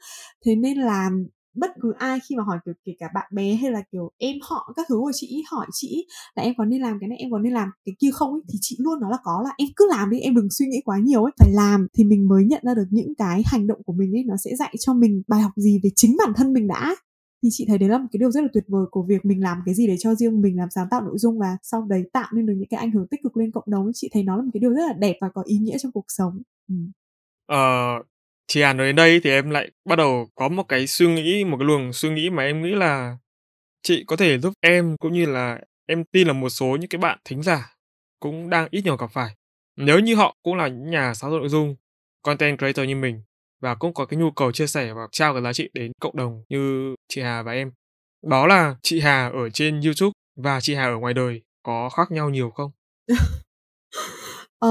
Thế nên là bất cứ ai khi mà hỏi, kiểu, kể cả bạn bè hay là, kiểu, em họ, các thứ của chị hỏi chị là em có nên làm cái này, em có nên làm cái kia không? ấy, thì chị luôn nói là có là em cứ làm đi, em đừng suy nghĩ quá nhiều ấy. Phải làm thì mình mới nhận ra được những cái hành động của mình ấy, nó sẽ dạy cho mình bài học gì về chính bản thân mình đã thì chị thấy đấy là một cái điều rất là tuyệt vời của việc mình làm cái gì để cho riêng mình, làm sáng tạo nội dung và sau đấy tạo nên được những cái ảnh hưởng tích cực lên cộng đồng chị thấy nó là một cái điều rất là đẹp và có ý nghĩa trong cuộc sống. Ừ. ờ chị Hàn nói đến đây thì em lại bắt đầu có một cái suy nghĩ, một cái luồng suy nghĩ mà em nghĩ là chị có thể giúp em cũng như là em tin là một số những cái bạn thính giả cũng đang ít nhiều gặp phải. Nếu như họ cũng là những nhà sáng tạo nội dung, content creator như mình và cũng có cái nhu cầu chia sẻ và trao cái giá trị đến cộng đồng như chị Hà và em. Đó là chị Hà ở trên YouTube và chị Hà ở ngoài đời có khác nhau nhiều không? ờ,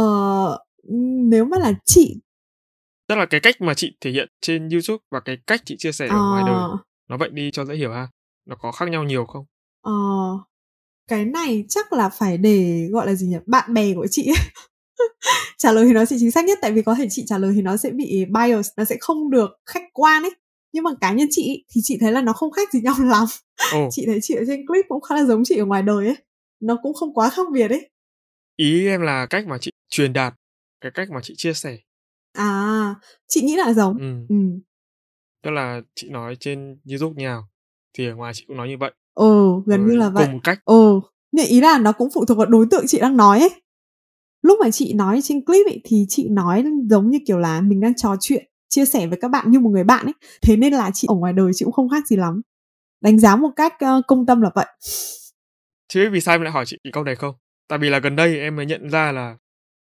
nếu mà là chị tức là cái cách mà chị thể hiện trên YouTube và cái cách chị chia sẻ ở ờ... ngoài đời nó vậy đi cho dễ hiểu ha nó có khác nhau nhiều không ờ cái này chắc là phải để gọi là gì nhỉ bạn bè của chị. trả lời thì nó sẽ chính xác nhất tại vì có thể chị trả lời thì nó sẽ bị bias nó sẽ không được khách quan ấy. Nhưng mà cá nhân chị thì chị thấy là nó không khác gì nhau lắm. Ồ, chị thấy chị ở trên clip cũng khá là giống chị ở ngoài đời ấy. Nó cũng không quá khác biệt ấy. Ý em là cách mà chị truyền đạt, cái cách mà chị chia sẻ. à chị nghĩ là giống. Ừ, ừ. Tức là chị nói trên YouTube như nào thì ở ngoài chị cũng nói như vậy. ừ gần như Rồi là vậy. cùng một cách. ừ. Nhưng ý là nó cũng phụ thuộc vào đối tượng chị đang nói ấy lúc mà chị nói trên clip ấy, thì chị nói giống như kiểu là mình đang trò chuyện chia sẻ với các bạn như một người bạn ấy thế nên là chị ở ngoài đời chị cũng không khác gì lắm đánh giá một cách uh, công tâm là vậy chị biết vì sao em lại hỏi chị câu này không? Tại vì là gần đây em mới nhận ra là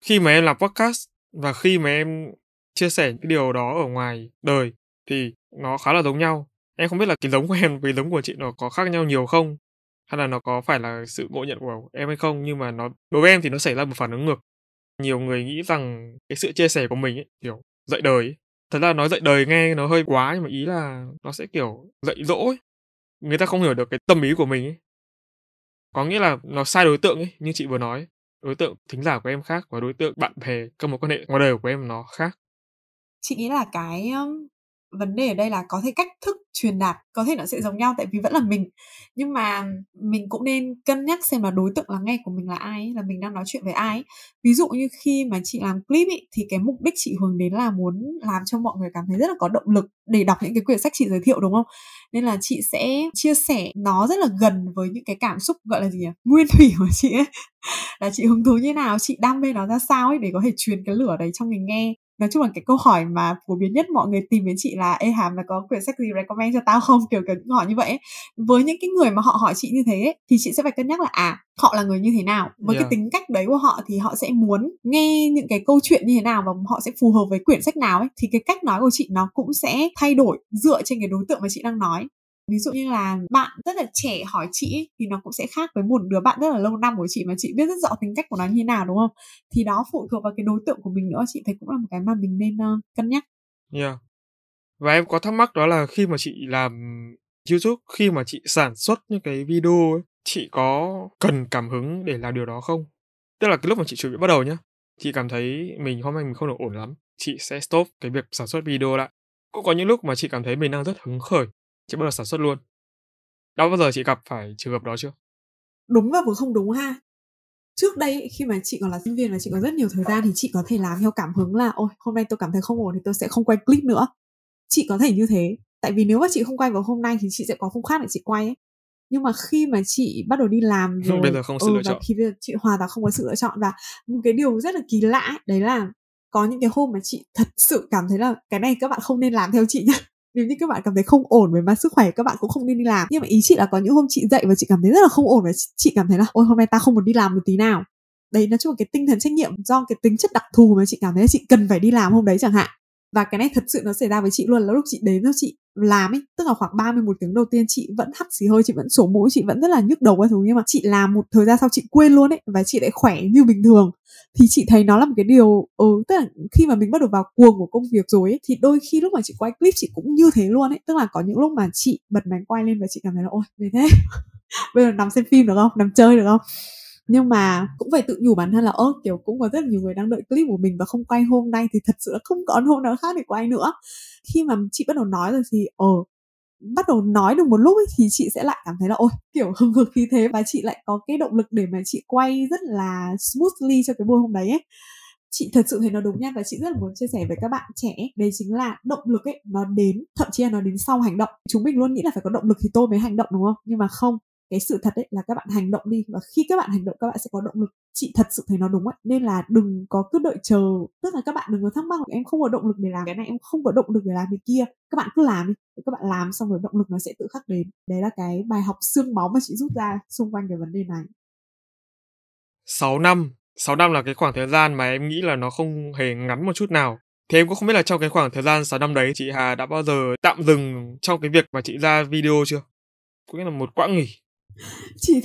khi mà em làm podcast và khi mà em chia sẻ những cái điều đó ở ngoài đời thì nó khá là giống nhau. Em không biết là cái giống của em với giống của chị nó có khác nhau nhiều không? Hay là nó có phải là sự ngộ nhận của em hay không? Nhưng mà nó đối với em thì nó xảy ra một phản ứng ngược. Nhiều người nghĩ rằng cái sự chia sẻ của mình ấy, kiểu dạy đời ấy. Thật ra nói dạy đời nghe nó hơi quá nhưng mà ý là nó sẽ kiểu dạy dỗ ấy. Người ta không hiểu được cái tâm ý của mình ấy. Có nghĩa là nó sai đối tượng ấy, như chị vừa nói. Đối tượng thính giả của em khác và đối tượng bạn bè, các mối quan hệ ngoài đời của em nó khác. chị nghĩ là cái vấn đề ở đây là có thể cách thức truyền đạt có thể nó sẽ giống nhau tại vì vẫn là mình. Nhưng mà mình cũng nên cân nhắc xem là đối tượng lắng nghe của mình là ai ấy, là mình đang nói chuyện với ai ấy. ví dụ như khi mà chị làm clip ấy, thì cái mục đích chị hướng đến là muốn làm cho mọi người cảm thấy rất là có động lực để đọc những cái quyển sách chị giới thiệu đúng không? Nên là chị sẽ chia sẻ nó rất là gần với những cái cảm xúc gọi là gì nhỉ? Nguyên thủy của chị ấy. Là chị hứng thú như nào chị đam mê nó ra sao ấy để có thể truyền cái lửa đấy cho người nghe nói chung là cái câu hỏi mà phổ biến nhất mọi người tìm đến chị là ê hàm là có quyển sách gì recommend cho tao không kiểu kiểu những hỏi như vậy ấy. với những cái người mà họ hỏi chị như thế ấy, thì chị sẽ phải cân nhắc là à họ là người như thế nào với Yeah. cái tính cách đấy của họ thì họ sẽ muốn nghe những cái câu chuyện như thế nào và họ sẽ phù hợp với quyển sách nào ấy thì cái cách nói của chị nó cũng sẽ thay đổi dựa trên cái đối tượng mà chị đang nói ví dụ như là bạn rất là trẻ hỏi chị ấy, thì nó cũng sẽ khác với một đứa bạn rất là lâu năm của chị mà chị biết rất rõ tính cách của nó như nào đúng không thì đó phụ thuộc vào cái đối tượng của mình nữa chị thấy cũng là một cái mà mình nên uh, cân nhắc Yeah. Và em có thắc mắc đó là khi mà chị làm YouTube, khi mà chị sản xuất những cái video ấy, chị có cần cảm hứng để làm điều đó không? Tức là cái lúc mà chị chuẩn bị bắt đầu nhá, chị cảm thấy mình hôm nay mình không được ổn lắm, chị sẽ stop cái việc sản xuất video lại. Cũng có những lúc mà chị cảm thấy mình đang rất hứng khởi, chị bắt đầu sản xuất luôn. Đã bao giờ chị gặp phải trường hợp đó chưa? đúng và vừa không đúng ha trước đây ấy, khi mà chị còn là sinh viên và chị có rất nhiều thời gian thì chị có thể làm theo cảm hứng là ôi hôm nay tôi cảm thấy không ổn thì tôi sẽ không quay clip nữa chị có thể như thế tại vì nếu mà chị không quay vào hôm nay thì chị sẽ có khung khác để chị quay ấy nhưng mà khi mà chị bắt đầu đi làm rồi Bây giờ không sự ừ, lựa chọn. khi bây giờ chị hoàn toàn không có sự lựa chọn và một cái điều rất là kỳ lạ ấy, đấy là có những cái hôm mà chị thật sự cảm thấy là cái này các bạn không nên làm theo chị nhá nếu như các bạn cảm thấy không ổn về mặt sức khỏe, các bạn cũng không nên đi làm. Nhưng mà ý chị là có những hôm chị dậy và chị cảm thấy rất là không ổn và chị- cảm thấy là, ôi, hôm nay ta không muốn đi làm một tí nào. Đấy, nói chung là cái tinh thần trách nhiệm do cái tính chất đặc thù mà chị cảm thấy là chị cần phải đi làm hôm đấy chẳng hạn và cái này thật sự nó xảy ra với chị luôn, là lúc chị đến lúc chị làm ấy, tức là khoảng 31 tiếng đầu tiên chị vẫn hắt xì hơi, chị vẫn sổ mũi, chị vẫn rất là nhức đầu các thứ. Nhưng mà chị làm một thời gian sau chị quên luôn ấy, và chị lại khỏe như bình thường. Thì chị thấy nó là một cái điều ừ tức là khi mà mình bắt đầu vào cuồng của công việc rồi ấy, thì đôi khi lúc mà chị quay clip chị cũng như thế luôn ấy. Tức là có những lúc mà chị bật máy quay lên và chị cảm thấy là, ôi về thế. Bây giờ nằm xem phim được không? Nằm chơi được không? Nhưng mà cũng phải tự nhủ bản thân là ơ kiểu cũng có rất là nhiều người đang đợi clip của mình và không quay hôm nay thì thật sự là không còn hôm nào khác để quay nữa. Khi mà chị bắt đầu nói rồi thì ờ bắt đầu nói được một lúc ấy, thì chị sẽ lại cảm thấy là ôi kiểu hừng hực khí thế và chị lại có cái động lực để mà chị quay rất là smoothly cho cái buổi hôm đấy ấy. Chị thật sự thấy nó đúng nha và chị rất là muốn chia sẻ với các bạn trẻ đấy chính là động lực ấy nó đến thậm chí là nó đến sau hành động. Chúng mình luôn nghĩ là phải có động lực thì tôi mới hành động đúng không? Nhưng mà không cái sự thật ấy là các bạn hành động đi và khi các bạn hành động các bạn sẽ có động lực. Chị thật sự thấy nó đúng ấy nên là đừng có cứ đợi chờ. Tức là các bạn đừng có thắc mắc là em không có động lực để làm cái này em không có động lực để làm cái kia. Các bạn cứ làm đi. Các bạn làm xong rồi động lực nó sẽ tự khắc đến. Đấy là cái bài học xương máu mà chị rút ra xung quanh cái vấn đề này. 6 năm, 6 năm là cái khoảng thời gian mà em nghĩ là nó không hề ngắn một chút nào. Thì em cũng không biết là trong cái khoảng thời gian 6 năm đấy chị Hà đã bao giờ tạm dừng trong cái việc mà chị ra video chưa? Có nghĩa là một quãng nghỉ. chị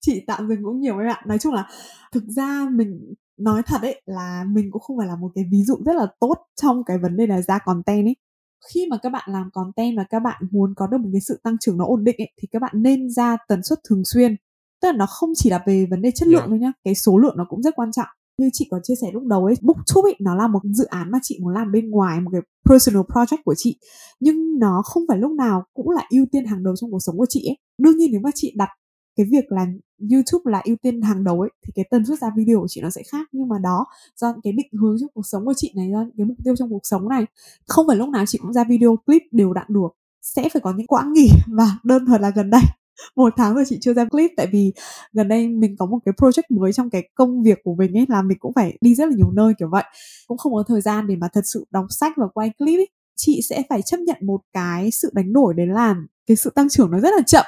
chị tạm dừng cũng nhiều với bạn nói chung là thực ra mình nói thật ấy là mình cũng không phải là một cái ví dụ rất là tốt trong cái vấn đề là ra content ấy. Khi mà các bạn làm content và các bạn muốn có được một cái sự tăng trưởng nó ổn định ấy, thì các bạn nên ra tần suất thường xuyên. Tức là nó không chỉ là về vấn đề chất lượng Yeah. thôi nhá cái số lượng nó cũng rất quan trọng như chị có chia sẻ lúc đầu ấy, booktube ấy, nó là một dự án mà chị muốn làm bên ngoài, một cái personal project của chị. Nhưng nó không phải lúc nào cũng là ưu tiên hàng đầu trong cuộc sống của chị ấy. Đương nhiên nếu mà chị đặt cái việc là YouTube là ưu tiên hàng đầu ấy, thì cái tần suất ra video của chị nó sẽ khác. Nhưng mà đó, do cái định hướng trong cuộc sống của chị này, do cái mục tiêu trong cuộc sống này, không phải lúc nào chị cũng ra video clip đều đặn được. Sẽ phải có những quãng nghỉ và đơn thuần là gần đây một tháng rồi chị chưa ra clip, tại vì gần đây mình có một cái project mới trong cái công việc của mình ấy, là mình cũng phải đi rất là nhiều nơi, kiểu vậy. Cũng không có thời gian để mà thật sự đọc sách và quay clip ấy. Chị sẽ phải chấp nhận một cái sự đánh đổi đấy là cái sự tăng trưởng nó rất là chậm.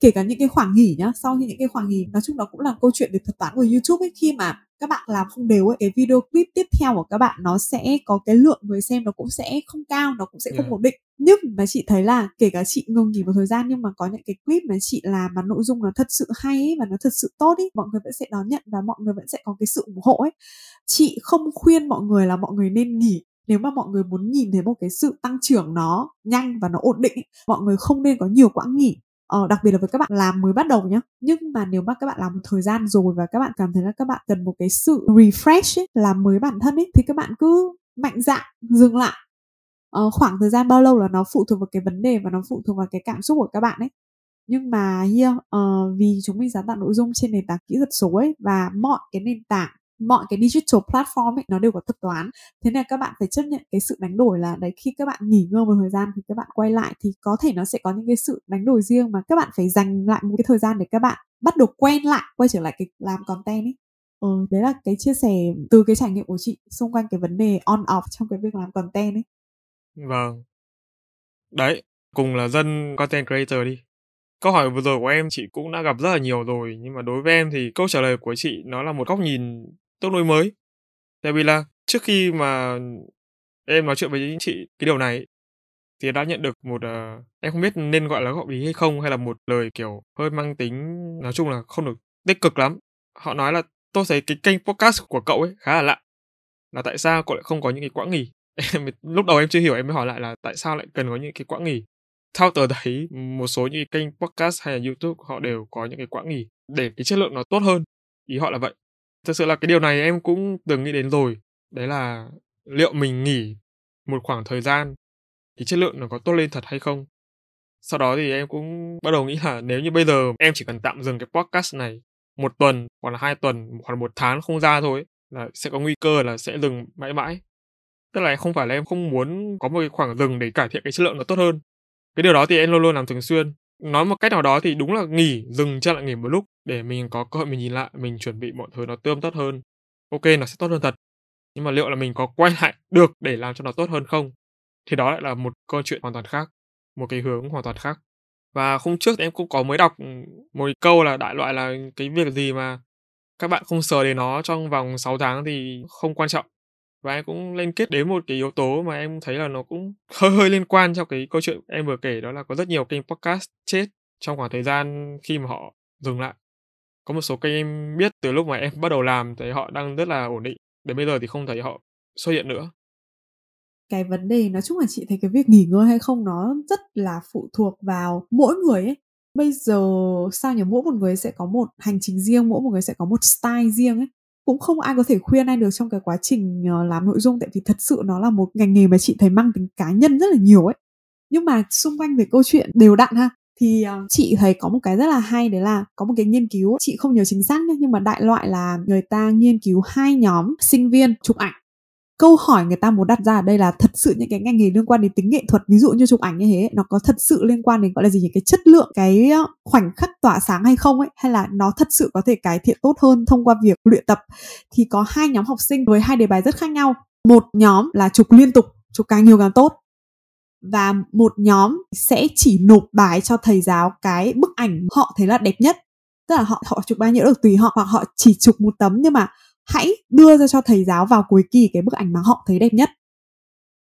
Kể cả những cái khoảng nghỉ nhá, sau những cái khoảng nghỉ, nói chung nó cũng là câu chuyện về thuật toán của YouTube ấy. Khi mà các bạn làm không đều ấy cái video clip tiếp theo của các bạn nó sẽ có cái lượng người xem nó cũng sẽ không cao nó cũng sẽ không Yeah. ổn định. Nhưng mà chị thấy là kể cả chị ngừng nghỉ một thời gian nhưng mà có những cái clip mà chị làm mà nội dung nó thật sự hay ấy, và nó thật sự tốt ấy mọi người vẫn sẽ đón nhận và mọi người vẫn sẽ có cái sự ủng hộ ấy. Chị không khuyên mọi người là mọi người nên nghỉ. Nếu mà mọi người muốn nhìn thấy một cái sự tăng trưởng nó nhanh và nó ổn định ấy, mọi người không nên có nhiều quãng nghỉ ờ, đặc biệt là với các bạn làm mới bắt đầu nhá. Nhưng mà nếu mà các bạn làm một thời gian rồi và các bạn cảm thấy là các bạn cần một cái sự refresh ấy, làm mới bản thân ấy thì các bạn cứ mạnh dạn dừng lại. Ờ, khoảng thời gian bao lâu là nó phụ thuộc vào cái vấn đề và nó phụ thuộc vào cái cảm xúc của các bạn ấy. Nhưng mà here uh, vì chúng mình sáng tạo nội dung trên nền tảng kỹ thuật số ấy và mọi cái nền tảng mọi cái digital platform ấy nó đều có thuật toán thế nên các bạn phải chấp nhận cái sự đánh đổi là đấy khi các bạn nghỉ ngơi một thời gian thì các bạn quay lại thì có thể nó sẽ có những cái sự đánh đổi riêng mà các bạn phải dành lại một cái thời gian để các bạn bắt đầu quen lại quay trở lại cái làm content ấy ừ, đấy là cái chia sẻ từ cái trải nghiệm của chị xung quanh cái vấn đề on off trong cái việc làm content ấy Vâng. Đấy, cùng là dân content creator đi. Câu hỏi vừa rồi của em chị cũng đã gặp rất là nhiều rồi, nhưng mà đối với em thì câu trả lời của chị nó là một góc nhìn tương đối mới. Tại vì là trước khi mà em nói chuyện với chị cái điều này thì đã nhận được một ờ, em không biết nên gọi là góp ý hay không hay là một lời kiểu hơi mang tính nói chung là không được tích cực lắm. Họ nói là tôi thấy cái kênh podcast của cậu ấy khá là lạ. Là tại sao cậu lại không có những cái quãng nghỉ? Em lúc đầu em chưa hiểu em mới hỏi lại là tại sao lại cần có những cái quãng nghỉ. Theo tờ thấy một số những cái kênh podcast hay là YouTube họ đều có những cái quãng nghỉ để cái chất lượng nó tốt hơn. Ý họ là vậy thật sự là cái điều này em cũng từng nghĩ đến rồi. Đấy là liệu mình nghỉ một khoảng thời gian thì chất lượng nó có tốt lên thật hay không? Sau đó thì em cũng bắt đầu nghĩ là nếu như bây giờ em chỉ cần tạm dừng cái podcast này một tuần hoặc là hai tuần hoặc là một tháng không ra thôi ấy, là sẽ có nguy cơ là sẽ dừng mãi mãi. Tức là không phải là em không muốn có một cái khoảng dừng để cải thiện cái chất lượng nó tốt hơn. Cái điều đó thì em luôn luôn làm thường xuyên. Nói một cách nào đó thì đúng là nghỉ, dừng cho lại nghỉ một lúc để mình có cơ hội mình nhìn lại, mình chuẩn bị mọi thứ nó tươm tất hơn. Ok, nó sẽ tốt hơn thật. Nhưng mà liệu là mình có quay lại được để làm cho nó tốt hơn không? Thì đó lại là một câu chuyện hoàn toàn khác, một cái hướng hoàn toàn khác. Và hôm trước thì em cũng có mới đọc ừ, một câu là đại loại là cái việc gì mà các bạn không sờ đến nó trong vòng 6 tháng thì không quan trọng. Và em cũng liên kết đến một cái yếu tố mà em thấy là nó cũng hơi hơi liên quan trong cái câu chuyện em vừa kể đó là có rất nhiều kênh podcast chết trong khoảng thời gian khi mà họ dừng lại. Có một số kênh em biết từ lúc mà em bắt đầu làm thấy họ đang rất là ổn định. Đến bây giờ thì không thấy họ xuất hiện nữa. cái vấn đề nói chung là chị thấy cái việc nghỉ ngơi hay không nó rất là phụ thuộc vào mỗi người ấy bây giờ sao nhỉ mỗi một người sẽ có một hành trình riêng, mỗi một người sẽ có một style riêng ấy cũng không ai có thể khuyên ai được trong cái quá trình ờ, làm nội dung, tại vì thật sự nó là một ngành nghề mà chị thấy mang tính cá nhân rất là nhiều ấy nhưng mà xung quanh về câu chuyện đều đặn ha thì à, chị thấy có một cái rất là hay, đấy là có một cái nghiên cứu, chị không nhớ chính xác nhé nhưng mà đại loại là người ta nghiên cứu hai nhóm sinh viên chụp ảnh. Câu hỏi người ta muốn đặt ra ở đây là thật sự những cái ngành nghề liên quan đến tính nghệ thuật, ví dụ như chụp ảnh như thế, nó có thật sự liên quan đến, gọi là gì những cái chất lượng, cái khoảnh khắc tỏa sáng hay không ấy, hay là nó thật sự có thể cải thiện tốt hơn thông qua việc luyện tập? Thì có hai nhóm học sinh với hai đề bài rất khác nhau. Một nhóm là chụp liên tục, chụp càng nhiều càng tốt và một nhóm sẽ chỉ nộp bài cho thầy giáo cái bức ảnh họ thấy là đẹp nhất. Tức là họ họ chụp bao nhiêu được tùy họ hoặc họ chỉ chụp một tấm nhưng mà hãy đưa ra cho thầy giáo vào cuối kỳ cái bức ảnh mà họ thấy đẹp nhất.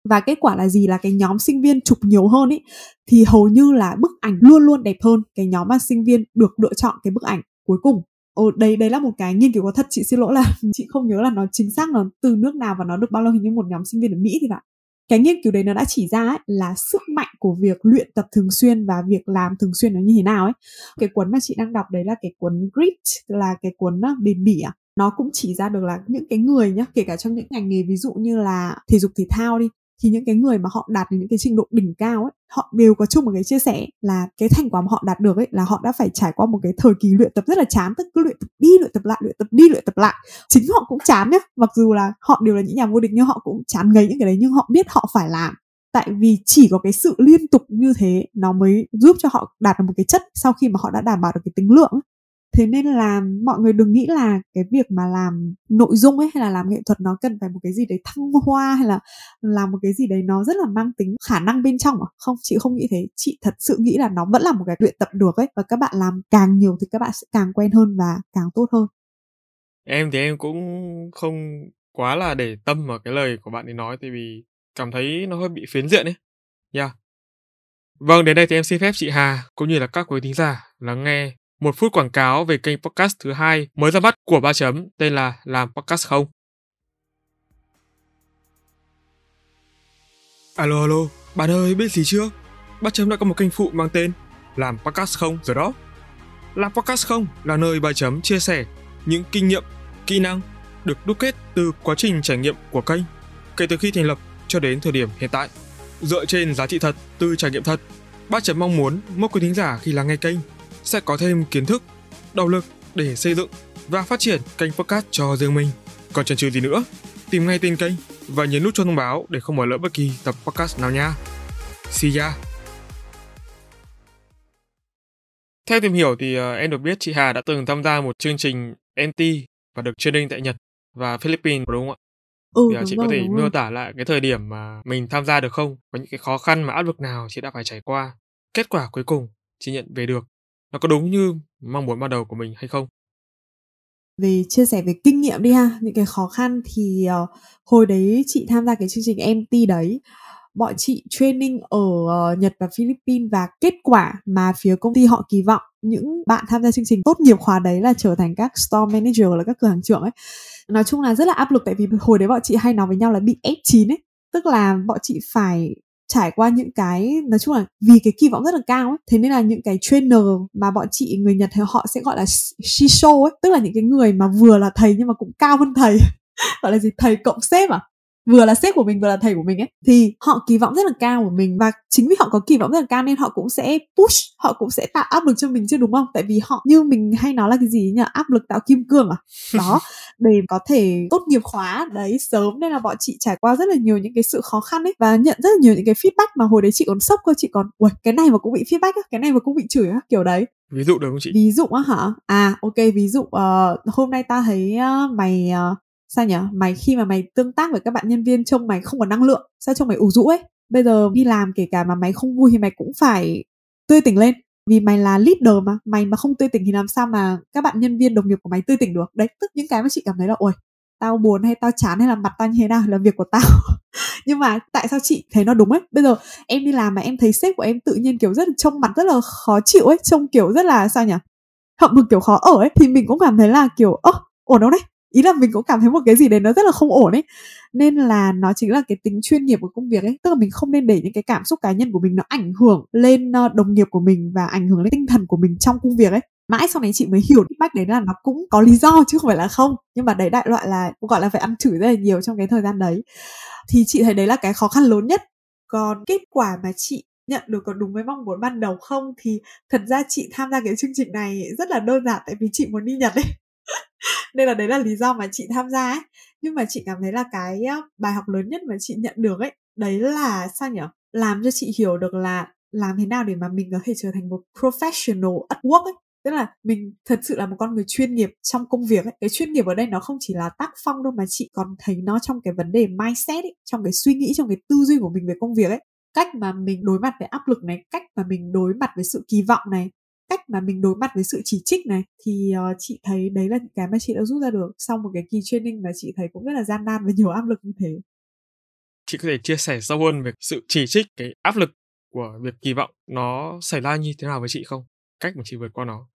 Và kết quả là gì? Là cái nhóm sinh viên chụp nhiều hơn ý thì hầu như là bức ảnh luôn luôn đẹp hơn cái nhóm mà sinh viên được lựa chọn cái bức ảnh cuối cùng. Ồ, đây đây là một cái nghiên cứu có thật. Chị xin lỗi là chị không nhớ là nó chính xác nó từ nước nào và nó được bao lâu. Hình như một nhóm sinh viên ở Mỹ thì phải cái nghiên cứu đấy nó đã chỉ ra ấy, là sức mạnh của việc luyện tập thường xuyên và việc làm thường xuyên nó như thế nào ấy. Cái cuốn mà chị đang đọc đấy là cái cuốn grit là cái cuốn ờ, bền bỉ à nó cũng chỉ ra được là những cái người nhá kể cả trong những ngành nghề ví dụ như là thể dục thể thao đi thì những cái người mà họ đạt đến những cái trình độ đỉnh cao ấy họ đều có chung một cái chia sẻ là cái thành quả mà họ đạt được ấy là họ đã phải trải qua một cái thời kỳ luyện tập rất là chán, tức cứ luyện tập đi, luyện tập lại, luyện tập đi, luyện tập lại. Chính họ cũng chán nhá, mặc dù là họ đều là những nhà vô địch nhưng họ cũng chán ngấy những cái đấy nhưng họ biết họ phải làm. Tại vì chỉ có cái sự liên tục như thế nó mới giúp cho họ đạt được một cái chất sau khi mà họ đã đảm bảo được cái tính lượng thế nên là mọi người đừng nghĩ là cái việc mà làm nội dung ấy hay là làm nghệ thuật nó cần phải một cái gì đấy thăng hoa hay là làm một cái gì đấy nó rất là mang tính khả năng bên trong à không chị không nghĩ thế chị thật sự nghĩ là nó vẫn là một cái luyện tập được ấy và các bạn làm càng nhiều thì các bạn sẽ càng quen hơn và càng tốt hơn em thì em cũng không quá là để tâm vào cái lời của bạn ấy nói tại vì cảm thấy nó hơi bị phiến diện ấy. Yeah. Vâng, đến đây thì em xin phép chị Hà cũng như là các quý thính giả lắng nghe một phút quảng cáo về kênh podcast thứ hai mới ra mắt của ba chấm tên là Làm Podcast Không. Alo alo, bạn ơi biết gì chưa? Ba chấm đã có một kênh phụ mang tên Làm Podcast Không rồi đó. Làm Podcast Không là nơi ba chấm chia sẻ những kinh nghiệm, kỹ năng được đúc kết từ quá trình trải nghiệm của kênh kể từ khi thành lập cho đến thời điểm hiện tại. Dựa trên giá trị thật từ trải nghiệm thật, ba chấm mong muốn mỗi quý thính giả khi lắng nghe kênh sẽ có thêm kiến thức, động lực để xây dựng và phát triển kênh podcast cho riêng mình. Còn chần chừ gì nữa, tìm ngay tên kênh và nhấn nút cho thông báo để không bỏ lỡ bất kỳ tập podcast nào nha. See ya! Theo tìm hiểu thì uh, em được biết chị Hà đã từng tham gia một chương trình NT và được training tại Nhật và Philippines đúng không ạ? ừ Thì uh, chị đúng có rồi thể miêu rồi tả lại cái thời điểm mà mình tham gia được không? Có những cái khó khăn mà áp lực nào chị đã phải trải qua? Kết quả cuối cùng chị nhận về được nó có đúng như mong muốn ban đầu của mình hay không? về chia sẻ về kinh nghiệm đi ha những cái khó khăn thì uh, hồi đấy chị tham gia cái chương trình MT đấy bọn chị training ở uh, Nhật và Philippines và kết quả mà phía công ty họ kỳ vọng những bạn tham gia chương trình tốt nghiệp khóa đấy là trở thành các store manager là các cửa hàng trưởng ấy nói chung là rất là áp lực tại vì hồi đấy bọn chị hay nói với nhau là bị F9 ấy tức là bọn chị phải trải qua những cái, nói chung là vì cái kỳ vọng rất là cao ấy, thế nên là những cái trainer mà bọn chị, người Nhật thì họ sẽ gọi là shisho ấy, tức là những cái người mà vừa là thầy nhưng mà cũng cao hơn thầy. Gọi là gì? Thầy cộng sếp à? Vừa là sếp của mình vừa là thầy của mình ấy thì họ kỳ vọng rất là cao của mình. Và chính vì họ có kỳ vọng rất là cao nên họ cũng sẽ push họ cũng sẽ tạo áp lực cho mình chứ đúng không? Tại vì họ như mình hay nói là cái gì nhỉ? Áp lực tạo kim cương à? Đó để có thể tốt nghiệp khóa đấy sớm. Nên là bọn chị trải qua rất là nhiều những cái sự khó khăn ấy và nhận rất là nhiều những cái feedback mà hồi đấy chị còn sốc cơ chị còn ui cái này mà cũng bị feedback á cái này mà cũng bị chửi á kiểu đấy. Ví dụ được không chị? ví dụ á hả? À ok ví dụ uh, hôm nay ta thấy uh, mày uh, sao nhỉ mày khi mà mày tương tác với các bạn nhân viên trông mày không có năng lượng, sao trông mày ủ rũ ấy? Bây giờ đi làm kể cả mà mày không vui thì mày cũng phải tươi tỉnh lên. Vì mày là leader mà, mày mà không tươi tỉnh thì làm sao mà các bạn nhân viên đồng nghiệp của mày tươi tỉnh được? Đấy, tức những cái mà chị cảm thấy là, ôi, tao buồn hay tao chán hay là mặt tao như thế nào là việc của tao. Nhưng mà tại sao chị thấy nó đúng ấy? Bây giờ em đi làm mà em thấy sếp của em tự nhiên kiểu rất là trông mặt rất là khó chịu ấy, trông kiểu rất là, sao nhỉ hậm hực kiểu khó ở ấy, thì mình cũng cảm thấy là kiểu, ơ, ổn đâu đấy? Ý là mình cũng cảm thấy một cái gì đấy nó rất là không ổn ấy. Nên là nó chính là cái tính chuyên nghiệp của công việc ấy. Tức là mình không nên để những cái cảm xúc cá nhân của mình nó ảnh hưởng lên ờ, đồng nghiệp của mình và ảnh hưởng lên tinh thần của mình trong công việc ấy. Mãi sau này chị mới hiểu feedback đấy là nó cũng có lý do chứ không phải là không. Nhưng mà đấy đại loại là cũng gọi là phải ăn chửi rất là nhiều trong cái thời gian đấy. Thì chị thấy đấy là cái khó khăn lớn nhất. Còn kết quả mà chị nhận được có đúng với mong muốn ban đầu không? Thì thật ra chị tham gia cái chương trình này rất là đơn giản tại vì chị muốn đi Nhật ấy nên là đấy là lý do mà chị tham gia ấy. Nhưng mà chị cảm thấy là cái bài học lớn nhất mà chị nhận được ấy, đấy là sao nhỉ? Làm cho chị hiểu được là làm thế nào để mà mình có thể trở thành một professional at work ấy. Tức là mình thật sự là một con người chuyên nghiệp trong công việc ấy. Cái chuyên nghiệp ở đây nó không chỉ là tác phong đâu mà chị còn thấy nó trong cái vấn đề mindset ấy, trong cái suy nghĩ, trong cái tư duy của mình về công việc ấy. Cách mà mình đối mặt với áp lực này, cách mà mình đối mặt với sự kỳ vọng này cách mà mình đối mặt với sự chỉ trích này thì uh, chị thấy đấy là những cái mà chị đã rút ra được. Sau một cái kỳ training mà chị thấy cũng rất là gian nan và nhiều áp lực như thế. Chị có thể chia sẻ sâu hơn về sự chỉ trích, cái áp lực của việc kỳ vọng nó xảy ra như thế nào với chị không? Cách mà chị vượt qua nó.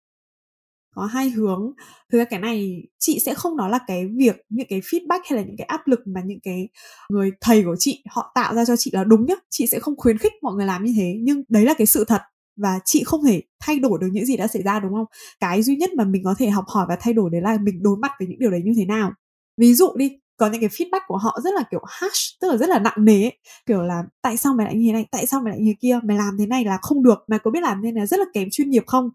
có hai hướng. Thực ra cái này chị sẽ không nói là cái việc những cái feedback hay là những cái áp lực mà những cái người thầy của chị họ tạo ra cho chị là đúng nhá. Chị sẽ không khuyến khích mọi người làm như thế nhưng đấy là cái sự thật và chị không thể thay đổi được những gì đã xảy ra, đúng không? Cái duy nhất mà mình có thể học hỏi và thay đổi đấy là mình đối mặt với những điều đấy như thế nào? Ví dụ đi, có những cái feedback của họ rất là, kiểu, harsh, tức là rất là nặng nề ấy. kiểu là, tại sao mày lại như thế này? Tại sao mày lại như thế kia? Mày làm thế này là không được. Mày có biết làm thế này rất là kém chuyên nghiệp không?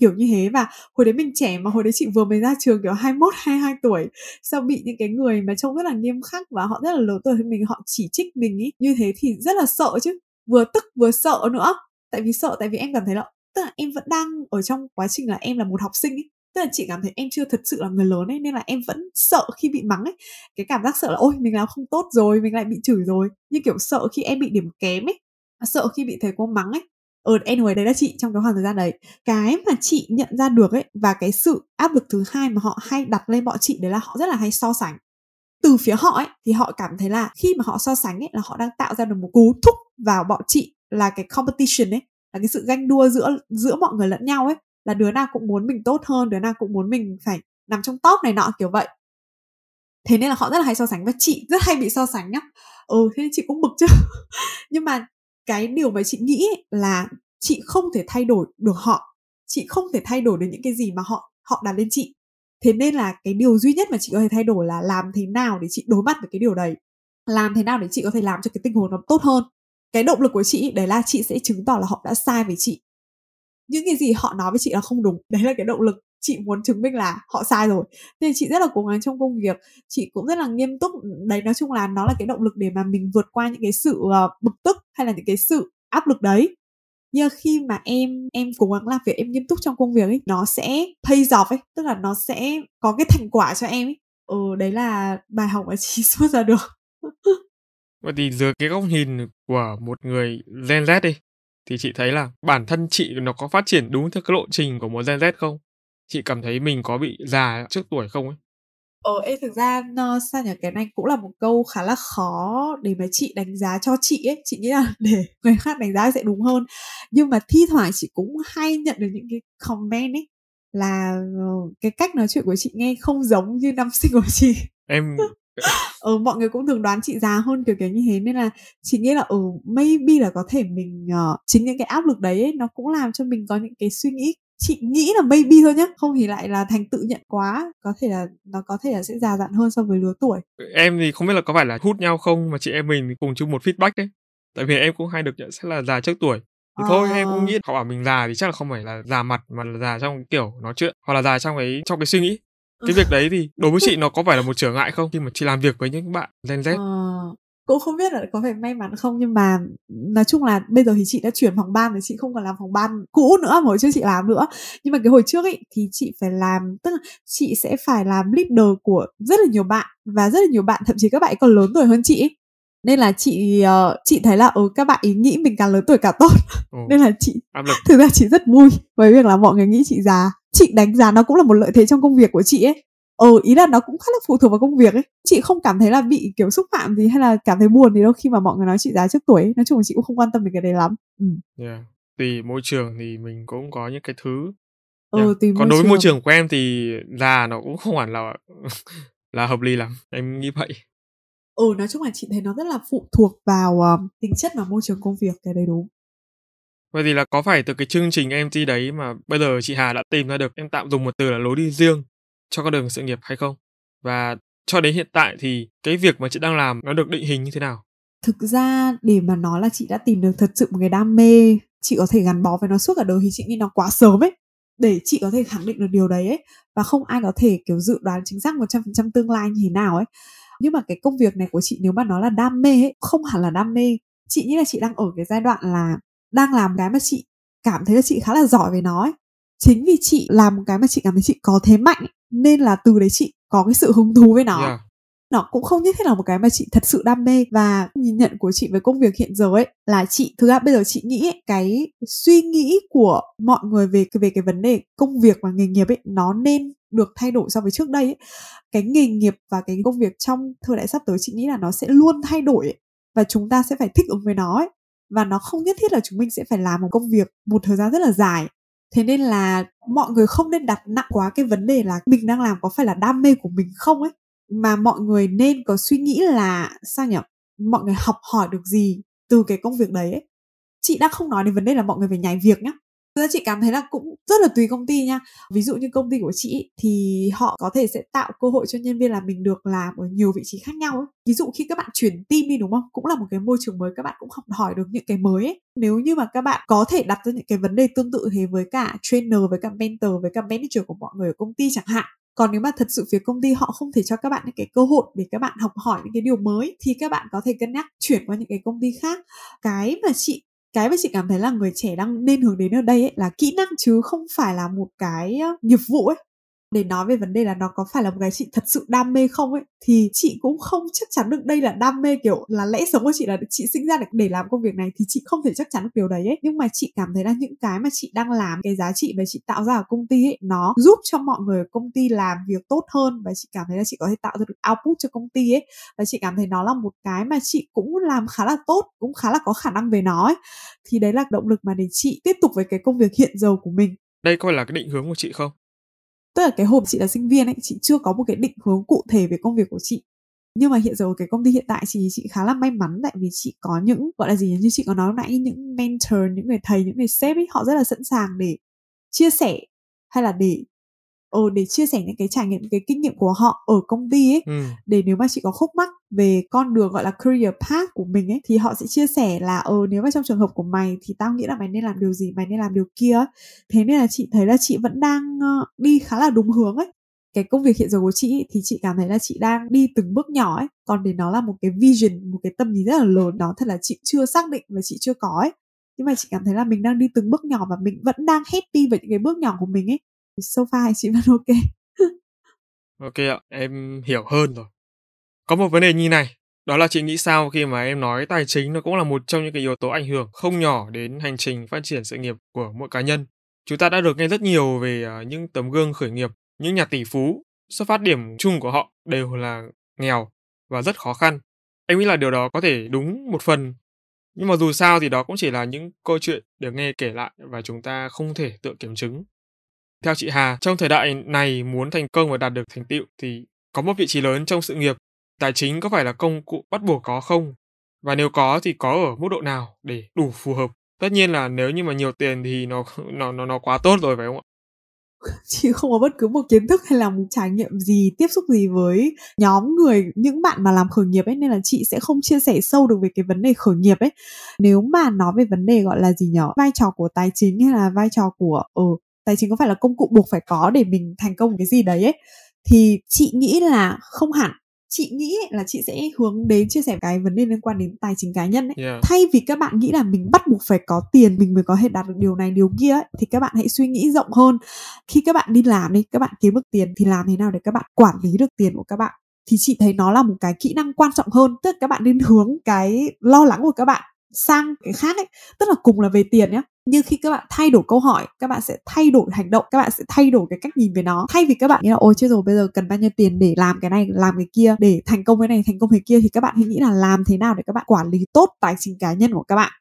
Kiểu như thế. Và hồi đấy mình trẻ mà, hồi đấy chị vừa mới ra trường, kiểu 21 22 tuổi sao bị những cái người mà trông rất là nghiêm khắc và họ rất là lớn tuổi hơn mình, họ chỉ trích mình ý. Như thế thì rất là sợ chứ. Vừa tức, vừa sợ nữa tại vì sợ, tại vì em cảm thấy là, tức là em vẫn đang ở trong quá trình là em là một học sinh ấy. Tức là chị cảm thấy em chưa thật sự là người lớn ấy, nên là em vẫn sợ khi bị mắng ấy. Cái cảm giác sợ là, ôi, mình làm không tốt rồi, mình lại bị chửi rồi. Như kiểu sợ khi em bị điểm kém ấy sợ khi bị thầy cô mắng ấy. Ừ, ờ anyway đấy là chị trong cái khoảng thời gian đấy. Cái mà chị nhận ra được ấy, và cái sự áp lực thứ hai mà họ hay đặt lên bọn chị đấy là họ rất là hay so sánh. Từ phía họ ấy, thì họ cảm thấy là khi mà họ so sánh ấy là họ đang tạo ra được một cú thúc vào bọn chị là cái competition ấy, là cái sự ganh đua giữa giữa mọi người lẫn nhau ấy, là đứa nào cũng muốn mình tốt hơn, đứa nào cũng muốn mình phải nằm trong top này nọ, kiểu vậy. Thế nên là họ rất là hay so sánh, và chị rất hay bị so sánh nhá. Ừ thế nên chị cũng bực chứ. Nhưng mà cái điều mà chị nghĩ là chị không thể thay đổi được họ, chị không thể thay đổi được những cái gì mà họ họ đặt lên chị. Thế nên là cái điều duy nhất mà chị có thể thay đổi là làm thế nào để chị đối mặt với cái điều đấy. Làm thế nào để chị có thể làm cho cái tình huống nó tốt hơn cái động lực của chị đấy là chị sẽ chứng tỏ là họ đã sai với chị. Những cái gì họ nói với chị là không đúng, đấy là cái động lực chị muốn chứng minh là họ sai rồi. Nên chị rất là cố gắng trong công việc, chị cũng rất là nghiêm túc, đấy, nói chung là nó là cái động lực để mà mình vượt qua những cái sự ờ, bực tức hay là những cái sự áp lực đấy. Như khi mà em em cố gắng làm việc, em nghiêm túc trong công việc ấy, nó sẽ pay off ấy, tức là nó sẽ có cái thành quả cho em ấy. Ừ đấy là bài học mà chị rút ra được. Vậy thì dưới cái góc nhìn của một người Gen Z đi thì chị thấy là bản thân chị nó có phát triển đúng theo cái lộ trình của một Gen Z không? Chị cảm thấy mình có bị già trước tuổi không ấy? Ờ, ê, thực ra nó, sao nhỉ cái này cũng là một câu khá là khó để mà chị đánh giá cho chị ấy chị nghĩ là để người khác đánh giá sẽ đúng hơn nhưng mà thi thoảng chị cũng hay nhận được những cái comment ấy là uh, cái cách nói chuyện của chị nghe không giống như năm sinh của chị em ừ, mọi người cũng thường đoán chị già hơn kiểu kiểu như thế nên là chị nghĩ là ừ maybe là có thể mình uh, chính những cái áp lực đấy ấy, nó cũng làm cho mình có những cái suy nghĩ chị nghĩ là maybe thôi nhá không thì lại là thành tự nhận quá có thể là nó có thể là sẽ già dặn hơn so với lứa tuổi. Em thì không biết là có phải là hút nhau không mà chị em mình cùng chung một feedback đấy. Tại vì em cũng hay được nhận xét là già trước tuổi. Thì à... thôi em cũng nghĩ họ bảo mình già thì chắc là không phải là già mặt mà là già trong kiểu nói chuyện hoặc là già trong cái trong cái suy nghĩ cái việc đấy thì đối với chị nó có phải là một trở ngại không? Khi mà chị làm việc với những bạn Gen Z? Ờ, cũng không biết là có phải may mắn không nhưng mà nói chung là bây giờ thì chị đã chuyển phòng ban thì chị không còn làm phòng ban cũ nữa mà hồi trước chị làm nữa. Nhưng mà cái hồi trước ấy thì chị phải làm tức là chị sẽ phải làm leader của rất là nhiều bạn và rất là nhiều bạn thậm chí các bạn còn lớn tuổi hơn chị ấy nên là chị uh, chị thấy là ừ các bạn ý nghĩ mình càng lớn tuổi càng tốt ừ. nên là chị áp lực thực ra chị rất vui với việc là mọi người nghĩ chị già chị đánh giá nó cũng là một lợi thế trong công việc của chị ấy ờ ý là nó cũng khá là phụ thuộc vào công việc ấy chị không cảm thấy là bị kiểu xúc phạm gì hay là cảm thấy buồn gì đâu khi mà mọi người nói chị giá trước tuổi ấy. nói chung là chị cũng không quan tâm về cái đấy lắm ừ. yeah. tùy môi trường thì mình cũng có những cái thứ ờ, yeah. tùy còn đối với môi trường của em thì già nó cũng không hẳn là là hợp lý lắm em nghĩ vậy ừ nói chung là chị thấy nó rất là phụ thuộc vào um, tính chất và môi trường công việc cái đấy đúng Vậy thì là có phải từ cái chương trình MT đấy mà bây giờ chị Hà đã tìm ra được em tạm dùng một từ là lối đi riêng cho con đường sự nghiệp hay không? Và cho đến hiện tại thì cái việc mà chị đang làm nó được định hình như thế nào? Thực ra để mà nói là chị đã tìm được thật sự một cái đam mê, chị có thể gắn bó với nó suốt cả đời thì chị nghĩ nó quá sớm ấy để chị có thể khẳng định được điều đấy ấy và không ai có thể kiểu dự đoán chính xác 100% tương lai như thế nào ấy. Nhưng mà cái công việc này của chị nếu mà nói là đam mê ấy, không hẳn là đam mê. Chị nghĩ là chị đang ở cái giai đoạn là đang làm cái mà chị cảm thấy là chị khá là giỏi về nó ấy. Chính vì chị làm cái mà chị cảm thấy chị có thế mạnh ấy, nên là từ đấy chị có cái sự hứng thú với nó yeah. nó cũng không nhất thiết là một cái mà chị thật sự đam mê và nhìn nhận của chị với công việc hiện giờ ấy là chị thực ra bây giờ chị nghĩ ấy, cái suy nghĩ của mọi người về về cái vấn đề công việc và nghề nghiệp ấy nó nên được thay đổi so với trước đây ấy. cái nghề nghiệp và cái công việc trong thời đại sắp tới, chị nghĩ là nó sẽ luôn thay đổi ấy. và chúng ta sẽ phải thích ứng với nó ấy, và nó không nhất thiết là chúng mình sẽ phải làm một công việc một thời gian rất là dài thế nên là mọi người không nên đặt nặng quá cái vấn đề là mình đang làm có phải là đam mê của mình không ấy, mà mọi người nên có suy nghĩ là sao nhỉ mọi người học hỏi được gì từ cái công việc đấy ấy. chị đang không nói đến vấn đề là mọi người phải nhảy việc nhá Thực ra chị cảm thấy là cũng rất là tùy công ty nha. Ví dụ như công ty của chị thì họ có thể sẽ tạo cơ hội cho nhân viên là mình được làm ở nhiều vị trí khác nhau ấy. Ví dụ khi các bạn chuyển team đi đúng không? Cũng là một cái môi trường mới các bạn cũng học hỏi được những cái mới ấy. Nếu như mà các bạn có thể đặt ra những cái vấn đề tương tự thế với cả trainer, với cả mentor, với cả manager của mọi người ở công ty chẳng hạn còn nếu mà thật sự phía công ty họ không thể cho các bạn những cái cơ hội để các bạn học hỏi những cái điều mới thì các bạn có thể cân nhắc chuyển qua những cái công ty khác cái mà chị cái mà chị cảm thấy là người trẻ đang nên hướng đến ở đây ấy là kỹ năng chứ không phải là một cái ờ, nghiệp vụ ấy để nói về vấn đề là nó có phải là một cái chị thật sự đam mê không ấy, thì chị cũng không, chắc chắn được đây là đam mê, kiểu là lẽ sống của chị là chị sinh ra để làm công việc này thì chị không thể chắc chắn được điều đấy ấy. Nhưng mà chị cảm thấy là những cái mà chị đang làm, cái giá trị mà chị tạo ra ở công ty ấy, nó giúp cho mọi người ở công ty làm việc tốt hơn và chị cảm thấy là chị có thể tạo ra được output cho công ty ấy. Và chị cảm thấy nó là một cái mà chị cũng làm khá là tốt, cũng khá là có khả năng về nó ấy. Thì đấy là động lực mà để chị tiếp tục với cái công việc hiện giờ của mình. Đây coi là cái định hướng của chị không? Tức là cái hôm chị là sinh viên ấy, chị chưa có một cái định hướng cụ thể về công việc của chị. Nhưng mà hiện giờ cái công ty hiện tại thì chị khá là may mắn tại vì chị có những, gọi là gì như chị có nói nãy, những mentor, những người thầy, những người sếp ấy, họ rất là sẵn sàng để chia sẻ hay là để ờ, để chia sẻ những cái trải nghiệm cái kinh nghiệm của họ ở công ty ấy ừ. để nếu mà chị có khúc mắc về con đường gọi là career path của mình ấy thì họ sẽ chia sẻ là ờ nếu mà trong trường hợp của mày thì tao nghĩ là mày nên làm điều gì mày nên làm điều kia. Thế nên là chị thấy là chị vẫn đang uh, đi khá là đúng hướng ấy. Cái công việc hiện giờ của chị thì chị cảm thấy là chị đang đi từng bước nhỏ ấy. Còn để nó là một cái vision một cái tầm nhìn rất là lớn đó thật là chị chưa xác định và chị chưa có ấy. Nhưng mà chị cảm thấy là mình đang đi từng bước nhỏ và mình vẫn đang happy với những cái bước nhỏ của mình ấy so far chị vẫn ok. Ok ạ, em hiểu hơn rồi. Có một vấn đề như này, đó là chị nghĩ sao khi mà em nói tài chính nó cũng là một trong những cái yếu tố ảnh hưởng không nhỏ đến hành trình phát triển sự nghiệp của mỗi cá nhân. Chúng ta đã được nghe rất nhiều về à, những tấm gương khởi nghiệp, những nhà tỷ phú, xuất phát điểm chung của họ đều là nghèo và rất khó khăn. Em nghĩ là điều đó có thể đúng một phần. Nhưng mà dù sao thì đó cũng chỉ là những câu chuyện được nghe kể lại và chúng ta không thể tự kiểm chứng theo chị Hà, trong thời đại này muốn thành công và đạt được thành tựu thì có một vị trí lớn trong sự nghiệp, tài chính có phải là công cụ bắt buộc có không? Và nếu có thì có ở mức độ nào để đủ phù hợp? Tất nhiên là nếu như mà nhiều tiền thì nó nó nó nó quá tốt rồi phải không ạ? chị không có bất cứ một kiến thức hay là một trải nghiệm gì tiếp xúc gì với nhóm người những bạn mà làm khởi nghiệp ấy nên là chị sẽ không chia sẻ sâu được về cái vấn đề khởi nghiệp ấy nếu mà nói về vấn đề gọi là gì nhỏ, vai trò của tài chính hay là vai trò của ừ, tài chính có phải là công cụ buộc phải có để mình thành công cái gì đấy ấy thì chị nghĩ là không hẳn chị nghĩ là chị sẽ hướng đến chia sẻ cái vấn đề liên quan đến tài chính cá nhân ấy. Yeah. Thay vì các bạn nghĩ là mình bắt buộc phải có tiền mình mới có thể đạt được điều này điều kia ấy, thì các bạn hãy suy nghĩ rộng hơn. Khi các bạn đi làm đi, các bạn kiếm được tiền thì làm thế nào để các bạn quản lý được tiền của các bạn. Thì chị thấy nó là một cái kỹ năng quan trọng hơn. Tức là các bạn nên hướng cái lo lắng của các bạn sang cái khác ấy tức là cùng là về tiền nhé nhưng khi các bạn thay đổi câu hỏi các bạn sẽ thay đổi hành động các bạn sẽ thay đổi cái cách nhìn về nó. Thay vì các bạn nghĩ là ôi chết rồi bây giờ cần bao nhiêu tiền để làm cái này làm cái kia để thành công cái này thành công cái kia thì các bạn hãy nghĩ là làm thế nào để các bạn quản lý tốt tài chính cá nhân của các bạn.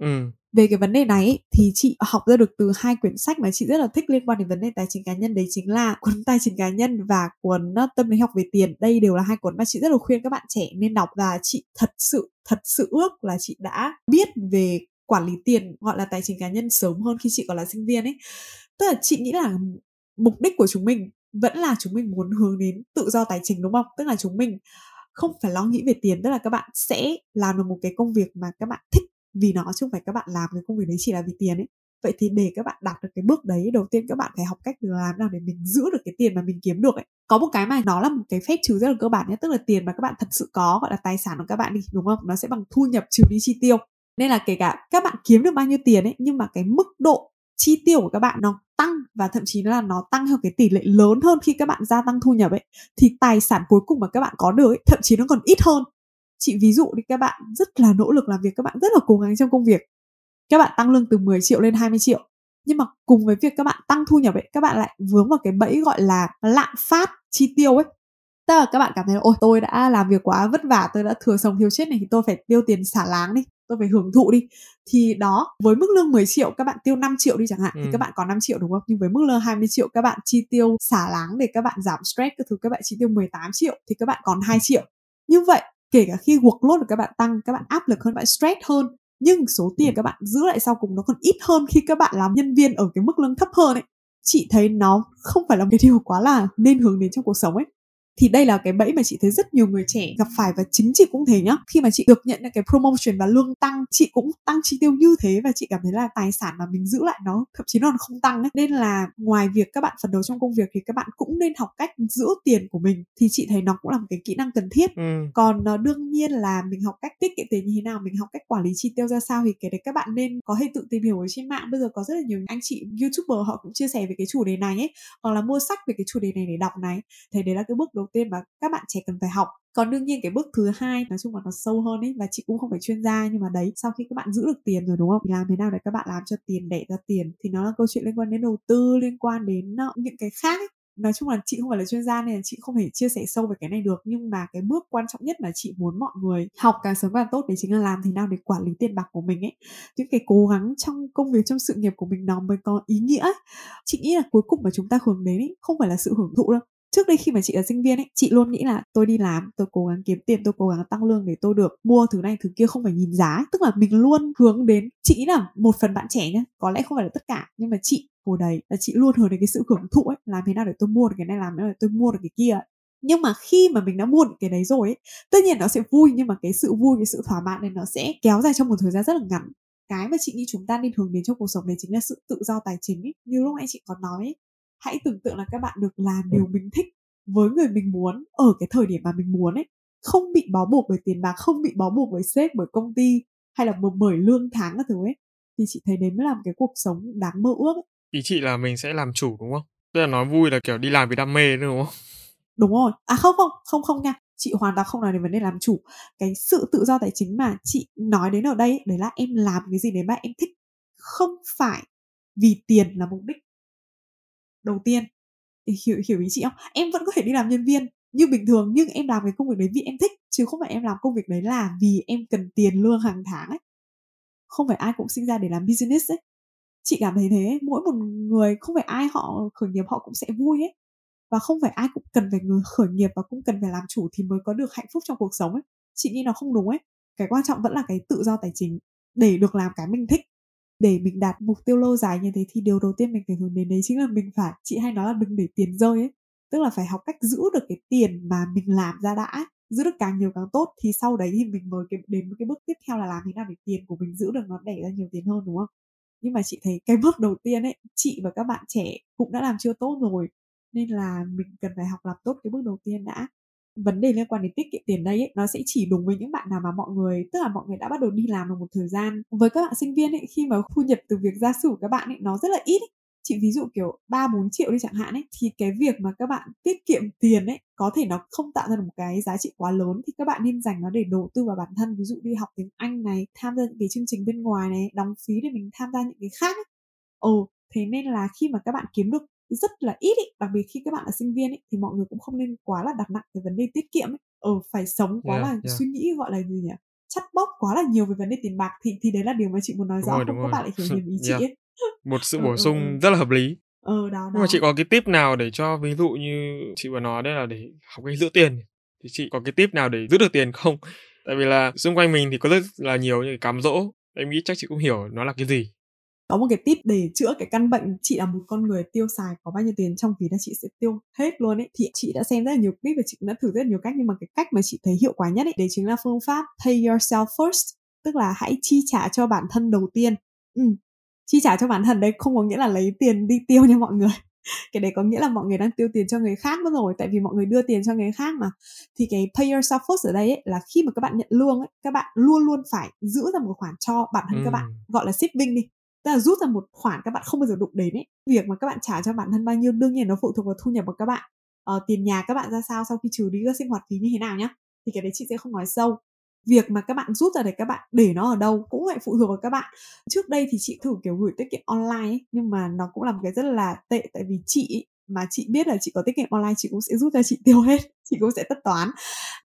Ừ. Về cái vấn đề này thì chị học ra được từ hai quyển sách mà chị rất là thích liên quan đến vấn đề tài chính cá nhân. Đấy chính là cuốn tài chính cá nhân và cuốn tâm lý học về tiền. Đây đều là hai cuốn mà chị rất là khuyên các bạn trẻ nên đọc và chị thật sự thật sự ước là chị đã biết về quản lý tiền, gọi là, tài chính cá nhân sớm hơn khi chị còn là sinh viên ấy. Tức là chị nghĩ là mục đích của chúng mình vẫn là chúng mình muốn hướng đến tự do tài chính, đúng không? Tức là chúng mình không phải lo nghĩ về tiền, tức là các bạn sẽ làm được một cái công việc mà các bạn thích vì nó chứ không phải các bạn làm cái công việc đấy chỉ là vì tiền ấy. Vậy thì để các bạn đạt được cái bước đấy, đầu tiên các bạn phải học cách làm nào để mình giữ được cái tiền mà mình kiếm được ấy. Có một cái mà nó là một cái phép trừ rất là cơ bản nhất tức là tiền mà các bạn thật sự có, gọi là, tài sản của các bạn đi, đúng không? Nó sẽ bằng thu nhập trừ đi chi tiêu nên là kể cả các bạn kiếm được bao nhiêu tiền ấy nhưng mà cái mức độ chi tiêu của các bạn nó tăng và thậm chí là nó tăng theo cái tỷ lệ lớn hơn khi các bạn gia tăng thu nhập ấy thì tài sản cuối cùng mà các bạn có được ấy, thậm chí nó còn ít hơn. Chị ví dụ đi các bạn rất là nỗ lực làm việc các bạn rất là cố gắng trong công việc. Các bạn tăng lương từ 10 triệu lên 20 triệu nhưng mà cùng với việc các bạn tăng thu nhập ấy các bạn lại vướng vào cái bẫy gọi là lạm phát chi tiêu ấy tức là các bạn cảm thấy ôi tôi đã làm việc quá vất vả tôi đã thừa sống thiếu chết này thì tôi phải tiêu tiền xả láng đi tôi phải hưởng thụ đi thì đó với mức lương 10 triệu các bạn tiêu 5 triệu đi chẳng hạn ừ. thì các bạn có 5 triệu đúng không nhưng với mức lương 20 triệu các bạn chi tiêu xả láng để các bạn giảm stress các thứ các bạn chi tiêu 18 triệu thì các bạn còn 2 triệu như vậy kể cả khi workload của các bạn tăng các bạn áp lực hơn bạn stress hơn nhưng số tiền các bạn giữ lại sau cùng nó còn ít hơn khi các bạn làm nhân viên ở cái mức lương thấp hơn ấy chị thấy nó không phải là một cái điều quá là nên hướng đến trong cuộc sống ấy thì đây là cái bẫy mà chị thấy rất nhiều người trẻ gặp phải và chính chị cũng thế nhá. Khi mà chị được nhận được cái promotion và lương tăng chị cũng tăng chi tiêu như thế và chị cảm thấy là tài sản mà mình giữ lại nó thậm chí nó không tăng ấy. nên là ngoài việc các bạn phấn đấu trong công việc thì các bạn cũng nên học cách giữ tiền của mình. Thì chị thấy nó cũng là một cái kỹ năng cần thiết. Ừ. còn uh, đương nhiên là mình học cách tiết kiệm tiền như thế nào mình học cách quản lý chi tiêu ra sao thì cái đấy các bạn nên có thể tự tìm hiểu ở trên mạng. Bây giờ có rất là nhiều anh chị youtuber họ cũng chia sẻ về cái chủ đề này ấy hoặc là mua sách về cái chủ đề này để đọc này. Thì đấy là cái bước đầu tiên mà các bạn trẻ cần phải học. Còn đương nhiên cái bước thứ hai, nói chung là nó sâu hơn ấy và chị cũng không phải chuyên gia, nhưng mà đấy, sau khi các bạn giữ được tiền rồi, đúng không? Thì làm thế nào để các bạn làm cho tiền đẻ ra tiền? Thì nó là câu chuyện liên quan đến đầu tư, liên quan đến ờ, những cái khác ấy. Nói chung là chị không phải là chuyên gia nên là chị không thể chia sẻ sâu về cái này được. Nhưng mà cái bước quan trọng nhất mà chị muốn mọi người học càng sớm càng tốt đấy chính là làm thế nào để quản lý tiền bạc của mình ấy. Những cái cố gắng trong công việc, trong sự nghiệp của mình nó mới có ý nghĩa chị nghĩ là cuối cùng mà chúng ta hướng đến ấy, không phải là sự hưởng thụ đâu trước đây khi mà chị là sinh viên ấy chị luôn nghĩ là tôi đi làm tôi cố gắng kiếm tiền tôi cố gắng tăng lương để tôi được mua thứ này thứ kia không phải nhìn giá. Tức là mình luôn hướng đến chị nghĩ là một phần bạn trẻ nhá có lẽ không phải là tất cả nhưng mà chị hồi đấy là chị luôn hướng đến cái sự hưởng thụ ấy làm thế nào để tôi mua được cái này làm thế nào để tôi mua được cái kia nhưng mà khi mà mình đã mua được cái đấy rồi ấy tất nhiên nó sẽ vui nhưng mà cái sự vui cái sự thỏa mãn này nó sẽ kéo dài trong một thời gian rất là ngắn. Cái mà chị nghĩ chúng ta nên hướng đến trong cuộc sống đấy chính là sự tự do tài chính ấy. như lúc nãy chị có nói ấy, hãy tưởng tượng là các bạn được làm điều mình thích với người mình muốn ở cái thời điểm mà mình muốn ấy. Không bị bó buộc bởi tiền bạc không bị bó buộc bởi sếp bởi công ty hay là bởi lương tháng các thứ ấy thì chị thấy đấy mới là một cái cuộc sống đáng mơ ước ấy. ý chị là mình sẽ làm chủ đúng không? Tức là nói vui là kiểu đi làm vì đam mê đúng không? Đúng rồi. À không không không không nha. Chị hoàn toàn không nói đến vấn đề làm chủ. Cái sự tự do tài chính mà chị nói đến ở đây đấy là em làm cái gì đấy mà em thích. Không phải vì tiền là mục đích đầu tiên. Hiểu hiểu ý chị không? Em vẫn có thể đi làm nhân viên như bình thường, nhưng em làm cái công việc đấy vì em thích, chứ không phải em làm công việc đấy là vì em cần tiền lương hàng tháng ấy. Không phải ai cũng sinh ra để làm business ấy. Chị cảm thấy thế, mỗi một người, không phải ai họ khởi nghiệp họ cũng sẽ vui ấy. Và không phải ai cũng cần phải người khởi nghiệp và cũng cần phải làm chủ thì mới có được hạnh phúc trong cuộc sống ấy. Chị nghĩ nó không đúng ấy. Cái quan trọng vẫn là cái tự do tài chính để được làm cái mình thích để mình đạt mục tiêu lâu dài như thế thì điều đầu tiên mình phải hướng đến đấy chính là mình phải chị hay nói là đừng để tiền rơi ấy. Tức là phải học cách giữ được cái tiền mà mình làm ra đã giữ được càng nhiều càng tốt thì sau đấy thì mình mới cái, đến cái bước tiếp theo là làm thế nào để tiền của mình giữ được nó đẻ ra nhiều tiền hơn đúng không? Nhưng mà chị thấy cái bước đầu tiên ấy chị và các bạn trẻ cũng đã làm chưa tốt rồi nên là mình cần phải học làm tốt cái bước đầu tiên đã vấn đề liên quan đến tiết kiệm tiền đây ấy, nó sẽ chỉ đúng với những bạn nào mà mọi người tức là mọi người đã bắt đầu đi làm được một thời gian với các bạn sinh viên ấy khi mà thu nhập từ việc gia sử của các bạn ấy nó rất là ít ấy. chị ví dụ kiểu ba bốn triệu đi chẳng hạn ấy thì cái việc mà các bạn tiết kiệm tiền ấy có thể nó không tạo ra được một cái giá trị quá lớn thì các bạn nên dành nó để đầu tư vào bản thân ví dụ đi học tiếng Anh này tham gia những cái chương trình bên ngoài này đóng phí để mình tham gia những cái khác ấy. ồ thế nên là khi mà các bạn kiếm được rất là ít ý. đặc biệt khi các bạn là sinh viên ý, thì mọi người cũng không nên quá là đặt nặng cái vấn đề tiết kiệm ấy. ờ phải sống quá yeah, là yeah. suy nghĩ gọi là gì nhỉ? Chắt bóc quá là nhiều về vấn đề tiền bạc thì thì đấy là điều mà chị muốn nói đúng rõ rồi, không các bạn lại hiểu nhầm ý chị ấy. Một sự bổ sung ừ, ừ. rất là hợp lý. Ờ đó, đó nhưng mà chị có cái tip nào để cho ví dụ như chị vừa nói đấy là để học cách giữ tiền thì chị có cái tip nào để giữ được tiền không? Tại vì là xung quanh mình thì có rất là nhiều những cái cám dỗ. Em nghĩ chắc chị cũng hiểu nó là cái gì có một cái tip để chữa cái căn bệnh chị là một con người tiêu xài có bao nhiêu tiền trong ví là chị sẽ tiêu hết luôn ấy thì chị đã xem rất là nhiều clip và chị cũng đã thử rất là nhiều cách nhưng mà cái cách mà chị thấy hiệu quả nhất ấy đấy chính là phương pháp pay yourself first tức là hãy chi trả cho bản thân đầu tiên ừ. chi trả cho bản thân đấy không có nghĩa là lấy tiền đi tiêu nha mọi người cái đấy có nghĩa là mọi người đang tiêu tiền cho người khác mất rồi tại vì mọi người đưa tiền cho người khác mà thì cái pay yourself first ở đây ấy, là khi mà các bạn nhận lương ấy, các bạn luôn luôn phải giữ ra một khoản cho bản thân ừ. các bạn gọi là saving đi tức là rút ra một khoản các bạn không bao giờ đụng đến ấy. Việc mà các bạn trả cho bản thân bao nhiêu đương nhiên nó phụ thuộc vào thu nhập của các bạn. Ờ, tiền nhà các bạn ra sao sau khi trừ đi các sinh hoạt phí như thế nào nhá. Thì cái đấy chị sẽ không nói sâu. Việc mà các bạn rút ra để các bạn để nó ở đâu cũng lại phụ thuộc vào các bạn. Trước đây thì chị thử kiểu gửi tiết kiệm online ấy, nhưng mà nó cũng là một cái rất là tệ. Tại vì chị mà chị biết là chị có tiết kiệm online chị cũng sẽ rút ra chị tiêu hết. Chị cũng sẽ tất toán.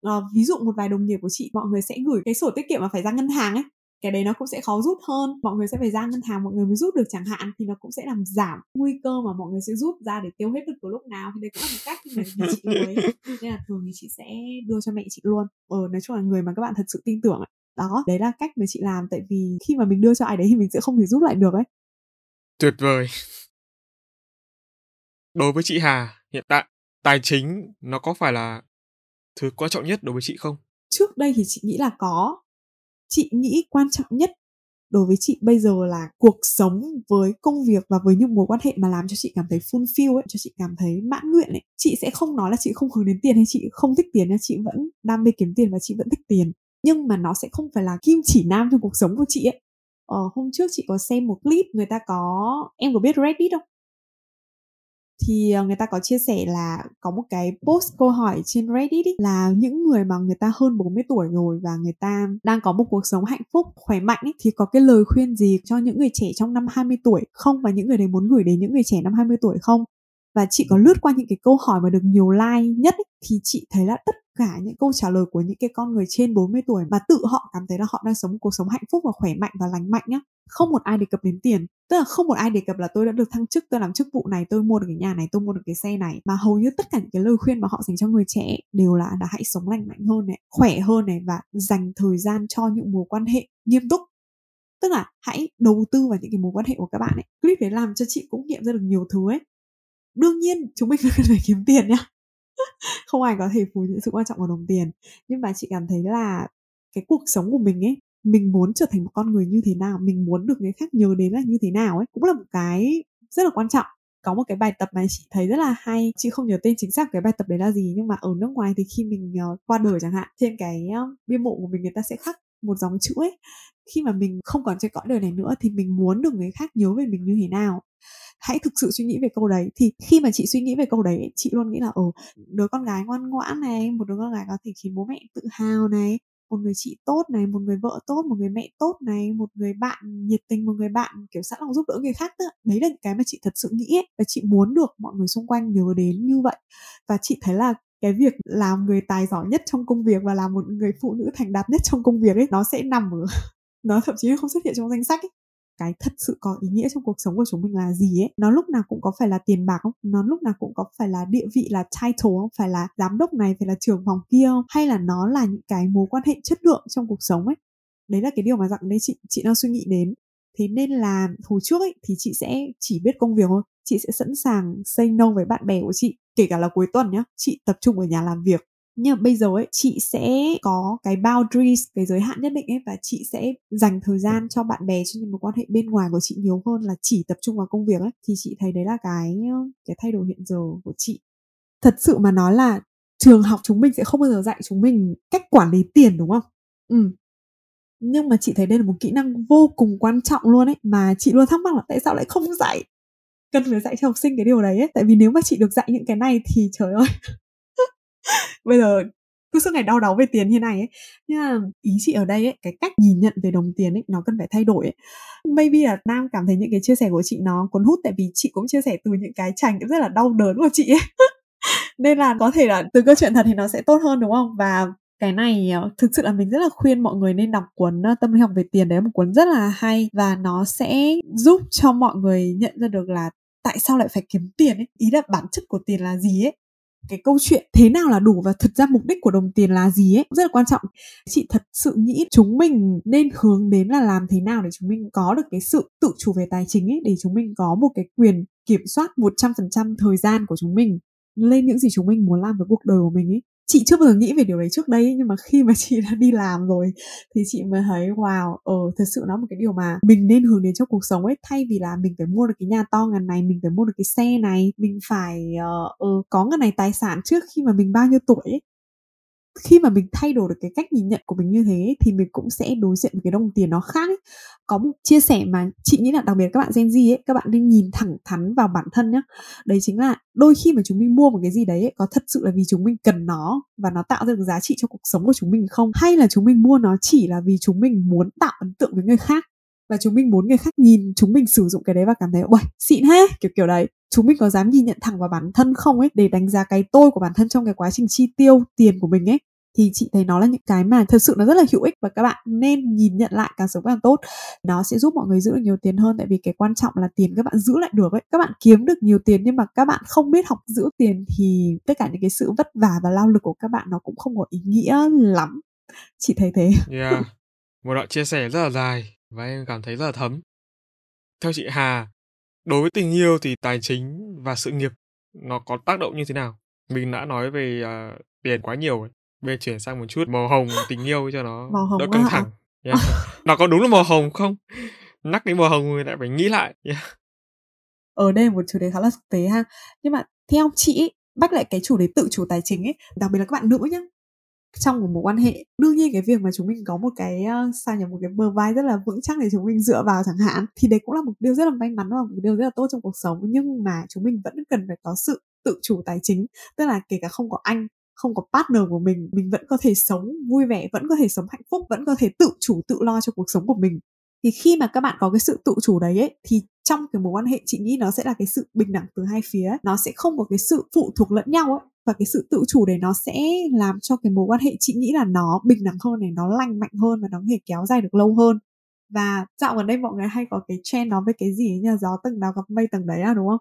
À, ví dụ một vài đồng nghiệp của chị mọi người sẽ gửi cái sổ tiết kiệm mà phải ra ngân hàng ấy cái đấy nó cũng sẽ khó rút hơn. Mọi người sẽ phải ra ngân hàng mọi người mới rút được chẳng hạn thì nó cũng sẽ làm giảm nguy cơ mà mọi người sẽ rút ra để tiêu hết được từ lúc nào. Thì đấy cũng là một cách mà chị lười nên là thường thì chị sẽ đưa cho mẹ chị luôn. Ờ nói chung là người mà các bạn thật sự tin tưởng ấy. Đó đấy là cách mà chị làm. Tại vì khi mà mình đưa cho ai đấy thì mình sẽ không thể rút lại được ấy. Tuyệt vời. Đối với chị Hà hiện tại tài chính nó có phải là thứ quan trọng nhất đối với chị không? Trước đây thì chị nghĩ là có chị nghĩ quan trọng nhất đối với chị bây giờ là cuộc sống với công việc và với những mối quan hệ mà làm cho chị cảm thấy fulfill ấy, cho chị cảm thấy mãn nguyện ấy. Chị sẽ không nói là chị không hướng đến tiền hay chị không thích tiền nha, chị vẫn đam mê kiếm tiền và chị vẫn thích tiền. Nhưng mà nó sẽ không phải là kim chỉ nam trong cuộc sống của chị ấy. Ờ, hôm trước chị có xem một clip người ta có em có biết Reddit không? Thì ờ, người ta có chia sẻ là có một cái post câu hỏi trên Reddit ý, là những người mà người ta hơn 40 tuổi rồi và người ta đang có một cuộc sống hạnh phúc, khỏe mạnh ý, thì có cái lời khuyên gì cho những người trẻ trong năm 20 tuổi không và những người đấy muốn gửi đến những người trẻ năm 20 tuổi không? Và chị có lướt qua những cái câu hỏi mà được nhiều like nhất ấy, thì chị thấy là tất cả những câu trả lời của những cái con người trên 40 tuổi mà tự họ cảm thấy là họ đang sống một cuộc sống hạnh phúc và khỏe mạnh và lành mạnh nhá không một ai đề cập đến tiền. Tức là không một ai đề cập là tôi đã được thăng chức tôi làm chức vụ này tôi mua được cái nhà này tôi mua được cái xe này. Mà hầu như tất cả những cái lời khuyên mà họ dành cho người trẻ đều là đã hãy sống lành mạnh hơn này khỏe hơn này và dành thời gian cho những mối quan hệ nghiêm túc. Tức là hãy đầu tư vào những cái mối quan hệ của các bạn ấy. Clip đấy làm cho chị cũng nghiệm ra được nhiều thứ ấy đương nhiên chúng mình cần phải kiếm tiền nhá. Không ai có thể phủ nhận sự quan trọng của đồng tiền. Nhưng mà chị cảm thấy là cái cuộc sống của mình ấy mình muốn trở thành một con người như thế nào mình muốn được người khác nhớ đến là như thế nào ấy cũng là một cái rất là quan trọng. Có một cái bài tập mà chị thấy rất là hay. Chị không nhớ tên chính xác cái bài tập đấy là gì nhưng mà ở nước ngoài thì khi mình uh, qua đời chẳng hạn trên cái uh, bia mộ của mình người ta sẽ khắc một dòng chữ ấy. Khi mà mình không còn trên cõi đời này nữa thì mình muốn được người khác nhớ về mình như thế nào? Hãy thực sự suy nghĩ về câu đấy. Thì khi mà chị suy nghĩ về câu đấy, chị luôn nghĩ là ở đứa con gái ngoan ngoãn này, một đứa con gái có thể khiến bố mẹ tự hào này, một người chị tốt này, một người vợ tốt, một người mẹ tốt này, một người bạn nhiệt tình, một người bạn, kiểu, sẵn lòng giúp đỡ người khác đấy là cái mà chị thật sự nghĩ ấy. và chị muốn được mọi người xung quanh nhớ đến như vậy. Và chị thấy là cái việc làm người tài giỏi nhất trong công việc và làm một người phụ nữ thành đạt nhất trong công việc ấy, nó sẽ nằm ở nó thậm chí không xuất hiện trong danh sách ấy. Cái thật sự có ý nghĩa trong cuộc sống của chúng mình là gì ấy? Nó lúc nào cũng có phải là tiền bạc không? Nó lúc nào cũng có phải là địa vị, là title không? Phải là giám đốc này, phải là trưởng phòng kia không? Hay là nó là những cái mối quan hệ chất lượng trong cuộc sống ấy? Đấy là cái điều mà dặn đấy chị chị đang suy nghĩ đến. Thế nên là hồi trước ấy thì chị sẽ chỉ biết công việc thôi. Chị sẽ sẵn sàng say no với bạn bè của chị kể cả là cuối tuần nhá chị tập trung ở nhà làm việc. Nhưng mà bây giờ ấy chị sẽ có cái boundaries cái giới hạn nhất định ấy và chị sẽ dành thời gian cho bạn bè cho những mối quan hệ bên ngoài của chị nhiều hơn là chỉ tập trung vào công việc ấy. Thì chị thấy đấy là cái cái thay đổi hiện giờ của chị. Thật sự mà nói là trường học chúng mình sẽ không bao giờ dạy chúng mình cách quản lý tiền đúng không? Ừ nhưng mà chị thấy đây là một kỹ năng vô cùng quan trọng luôn ấy mà chị luôn thắc mắc là tại sao lại không dạy cần phải dạy cho học sinh cái điều đấy ấy. Tại vì nếu mà chị được dạy những cái này thì trời ơi. Bây giờ cứ suốt ngày đau đáu về tiền như này ấy. Nhưng mà ý chị ở đây ấy, cái cách nhìn nhận về đồng tiền ấy, nó cần phải thay đổi ấy. Maybe là nam cảm thấy những cái chia sẻ của chị nó cuốn hút, tại vì chị cũng chia sẻ từ những cái trải nghiệm rất là đau đớn của chị ấy. Nên là có thể là từ câu chuyện thật thì nó sẽ tốt hơn, đúng không? Và cái này ờ, thực sự là mình rất là khuyên mọi người nên đọc cuốn ờ, tâm lý học về tiền, đấy là một cuốn rất là hay và nó sẽ giúp cho mọi người nhận ra được là tại sao lại phải kiếm tiền ấy? Ý là bản chất của tiền là gì ấy? Cái câu chuyện thế nào là đủ và thực ra mục đích của đồng tiền là gì ấy rất là quan trọng. Chị thật sự nghĩ chúng mình nên hướng đến là làm thế nào để chúng mình có được cái sự tự chủ về tài chính ấy, để chúng mình có một cái quyền kiểm soát 100% thời gian của chúng mình, lên những gì chúng mình muốn làm với cuộc đời của mình ấy chị chưa bao giờ nghĩ về điều đấy trước đây nhưng mà khi mà chị đã đi làm rồi thì chị mới thấy wow ờ thật sự nó một cái điều mà mình nên hướng đến trong cuộc sống ấy. Thay vì là mình phải mua được cái nhà to ngàn này mình phải mua được cái xe này mình phải uh, uh, có ngàn này tài sản trước khi mà mình bao nhiêu tuổi ấy khi mà mình thay đổi được cái cách nhìn nhận của mình như thế thì mình cũng sẽ đối diện với cái đồng tiền nó khác ấy. có một chia sẻ mà chị nghĩ là đặc biệt các bạn Gen Z ấy các bạn nên nhìn thẳng thắn vào bản thân nhé đấy chính là đôi khi mà chúng mình mua một cái gì đấy ấy, có thật sự là vì chúng mình cần nó và nó tạo ra được giá trị cho cuộc sống của chúng mình không? Hay là chúng mình mua nó chỉ là vì chúng mình muốn tạo ấn tượng với người khác? Và chúng mình muốn người khác nhìn, chúng mình sử dụng cái đấy và cảm thấy ôi xịn ha! Kiểu kiểu đấy. Chúng mình có dám nhìn nhận thẳng vào bản thân không ấy? Để đánh giá cái tôi của bản thân trong cái quá trình chi tiêu tiền của mình ấy, thì chị thấy nó là những cái mà thật sự nó rất là hữu ích và các bạn nên nhìn nhận lại càng sớm càng tốt. Nó sẽ giúp mọi người giữ được nhiều tiền hơn, tại vì cái quan trọng là tiền các bạn giữ lại được ấy. Các bạn kiếm được nhiều tiền nhưng mà các bạn không biết học giữ tiền thì tất cả những cái sự vất vả và lao lực của các bạn nó cũng không có ý nghĩa lắm. Chị thấy thế. Yeah. một đoạn chia sẻ rất là dài và em cảm thấy rất là thấm. Theo chị Hà đối với tình yêu thì tài chính và sự nghiệp nó có tác động như thế nào? Mình đã nói về uh, tiền quá nhiều rồi bây giờ chuyển sang một chút màu hồng tình yêu cho nó màu hồng đỡ căng thẳng. Yeah. nó có đúng là màu hồng không? Nhắc đến màu hồng người lại phải nghĩ lại. Yeah. ở đây một chủ đề khá là thực tế ha. Nhưng mà theo chị bắt lại cái chủ đề tự chủ tài chính ấy đặc biệt là các bạn nữ nhé trong một mối quan hệ. Đương nhiên cái việc mà chúng mình có một cái ờ, sao nhỉ, một cái bờ vai rất là vững chắc để chúng mình dựa vào chẳng hạn, thì đấy cũng là một điều rất là may mắn và một điều rất là tốt trong cuộc sống. Nhưng mà chúng mình vẫn cần phải có sự tự chủ tài chính, tức là kể cả không có anh, không có partner của mình mình vẫn có thể sống vui vẻ, vẫn có thể sống hạnh phúc, vẫn có thể tự chủ, tự lo cho cuộc sống của mình thì khi mà các bạn có cái sự tự chủ đấy ấy, thì trong cái mối quan hệ chị nghĩ nó sẽ là cái sự bình đẳng từ hai phía. Nó sẽ không có cái sự phụ thuộc lẫn nhau ấy và cái sự tự chủ đấy nó sẽ làm cho cái mối quan hệ chị nghĩ là nó bình đẳng hơn này nó lành mạnh hơn và nó có thể kéo dài được lâu hơn. Và dạo gần đây mọi người hay có cái trend nói với cái gì ấy nha gió từng nào gặp mây tầng đấy à đúng không?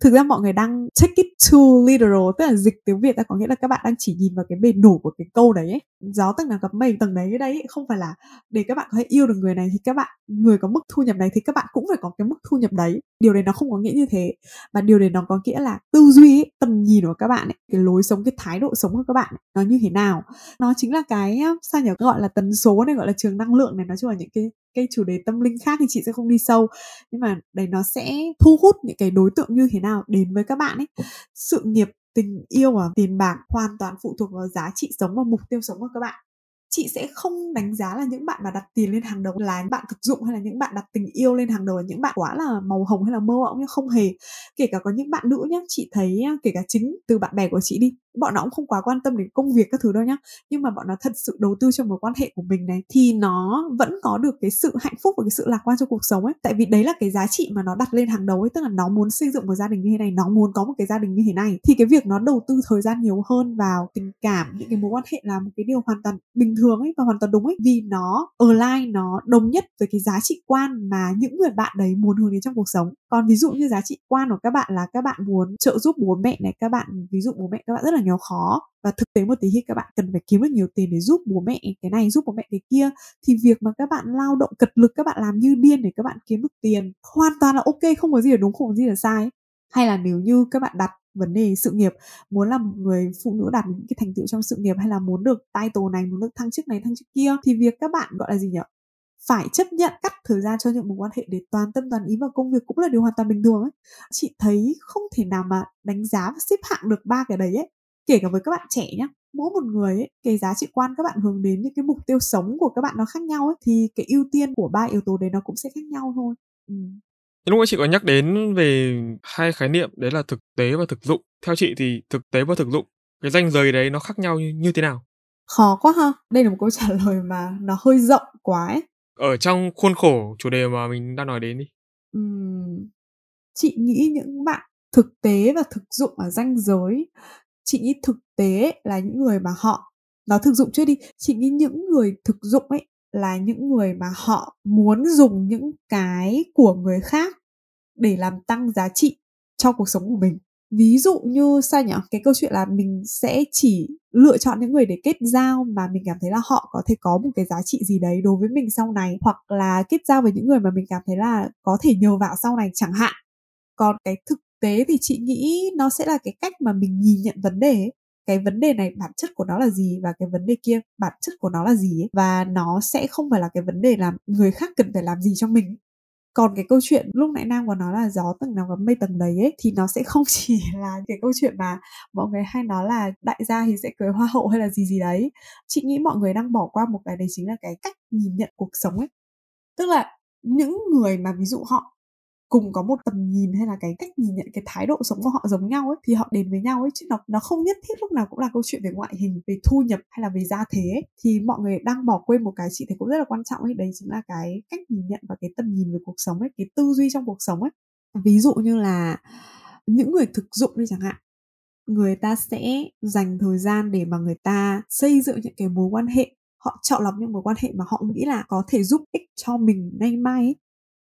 Thực ra mọi người đang take it too literal tức là dịch tiếng việt ra có nghĩa là các bạn đang chỉ nhìn vào cái bề nổi của cái câu đấy ấy. gió tầng nào gặp mây tầng đấy cái đấy ấy. không phải là để các bạn có thể yêu được người này thì các bạn người có mức thu nhập này thì các bạn cũng phải có cái mức thu nhập đấy điều đấy nó không có nghĩa như thế mà điều đấy nó có nghĩa là tư duy ấy, tầm nhìn của các bạn ấy, cái lối sống cái thái độ sống của các bạn ấy, nó như thế nào nó chính là cái sao nhỉ gọi là tần số này gọi là trường năng lượng này nói chung là những cái cái chủ đề tâm linh khác thì chị sẽ không đi sâu. Nhưng mà đấy nó sẽ thu hút những cái đối tượng như thế nào đến với các bạn ấy. Sự nghiệp tình yêu và tiền bạc hoàn toàn phụ thuộc vào giá trị sống và mục tiêu sống của các bạn chị sẽ không đánh giá là những bạn mà đặt tiền lên hàng đầu là những bạn thực dụng hay là những bạn đặt tình yêu lên hàng đầu là những bạn quá là màu hồng hay là mơ mộng nhưng không hề. Kể cả có những bạn nữ nhá, chị thấy kể cả chính từ bạn bè của chị đi, bọn nó cũng không quá quan tâm đến công việc các thứ đâu nhá. Nhưng mà bọn nó thật sự đầu tư cho mối quan hệ của mình này thì nó vẫn có được cái sự hạnh phúc và cái sự lạc quan trong cuộc sống ấy. Tại vì đấy là cái giá trị mà nó đặt lên hàng đầu ấy, tức là nó muốn xây dựng một gia đình như thế này, nó muốn có một cái gia đình như thế này, thì cái việc nó đầu tư thời gian nhiều hơn vào tình cảm, những cái mối quan hệ là một cái điều hoàn toàn bình thường ấy, và hoàn toàn đúng ấy, vì nó align, nó đồng nhất với cái giá trị quan mà những người bạn đấy muốn hướng đến trong cuộc sống. Còn ví dụ như giá trị quan của các bạn là các bạn muốn trợ giúp bố mẹ này, các bạn, ví dụ bố mẹ các bạn rất là nghèo khó, và thực tế một tí khi các bạn cần phải kiếm được nhiều tiền để giúp bố mẹ cái này, giúp bố mẹ cái kia, thì việc mà các bạn lao động cật lực, các bạn làm như điên để các bạn kiếm được tiền hoàn toàn là ok, không có gì là đúng, không có gì là sai. Hay là nếu như các bạn đặt vấn đề sự nghiệp. Muốn làm một người phụ nữ đạt những cái thành tựu trong sự nghiệp hay là muốn được title này muốn được thăng chức này thăng chức kia thì việc các bạn gọi là gì nhỉ phải chấp nhận cắt thời gian cho những mối quan hệ để toàn tâm toàn ý vào công việc cũng là điều hoàn toàn bình thường ấy. Chị thấy không thể nào mà đánh giá và xếp hạng được ba cái đấy ấy. Kể cả với các bạn trẻ nhá mỗi một người ấy, cái giá trị quan các bạn hướng đến những cái mục tiêu sống của các bạn nó khác nhau ấy thì cái ưu tiên của ba yếu tố đấy nó cũng sẽ khác nhau thôi. Ừ lúc nãy chị có nhắc đến về hai khái niệm đấy là thực tế và thực dụng. Theo chị thì thực tế và thực dụng cái ranh giới đấy nó khác nhau như, như thế nào? Khó quá ha. Đây là một câu trả lời mà nó hơi rộng quá ấy. Ở trong khuôn khổ chủ đề mà mình đang nói đến đi. Uhm, chị nghĩ những bạn thực tế và thực dụng ở ranh giới chị nghĩ thực tế là những người mà họ nó thực dụng chưa đi. Chị nghĩ những người thực dụng ấy là những người mà họ muốn dùng những cái của người khác để làm tăng giá trị cho cuộc sống của mình. Ví dụ như sao nhỉ? Cái câu chuyện là mình sẽ chỉ lựa chọn những người để kết giao mà mình cảm thấy là họ có thể có một cái giá trị gì đấy đối với mình sau này, hoặc là kết giao với những người mà mình cảm thấy là có thể nhờ vào sau này chẳng hạn. Còn cái thực tế thì chị nghĩ nó sẽ là cái cách mà mình nhìn nhận vấn đề ấy cái vấn đề này bản chất của nó là gì và cái vấn đề kia bản chất của nó là gì ấy. và nó sẽ không phải là cái vấn đề là người khác cần phải làm gì cho mình. Còn cái câu chuyện lúc nãy nam có nói là gió tầng nào gặp mây tầng đấy ấy, thì nó sẽ không chỉ là cái câu chuyện mà mọi người hay nói là đại gia thì sẽ cưới hoa hậu hay là gì gì đấy. Chị nghĩ mọi người đang bỏ qua một cái đấy chính là cái cách nhìn nhận cuộc sống ấy. Tức là những người mà ví dụ họ cùng có một tầm nhìn hay là cái cách nhìn nhận, cái thái độ sống của họ giống nhau ấy, thì họ đến với nhau ấy, chứ nó nó không nhất thiết lúc nào cũng là câu chuyện về ngoại hình, về thu nhập hay là về gia thế ấy. thì mọi người đang bỏ quên một cái chị thấy cũng rất là quan trọng ấy, đấy chính là cái cách nhìn nhận và cái tầm nhìn về cuộc sống ấy, cái tư duy trong cuộc sống ấy ví dụ như là những người thực dụng đi chẳng hạn, người ta sẽ dành thời gian để mà người ta xây dựng những cái mối quan hệ, họ chọn lọc những mối quan hệ mà họ nghĩ là có thể giúp ích cho mình nay mai ấy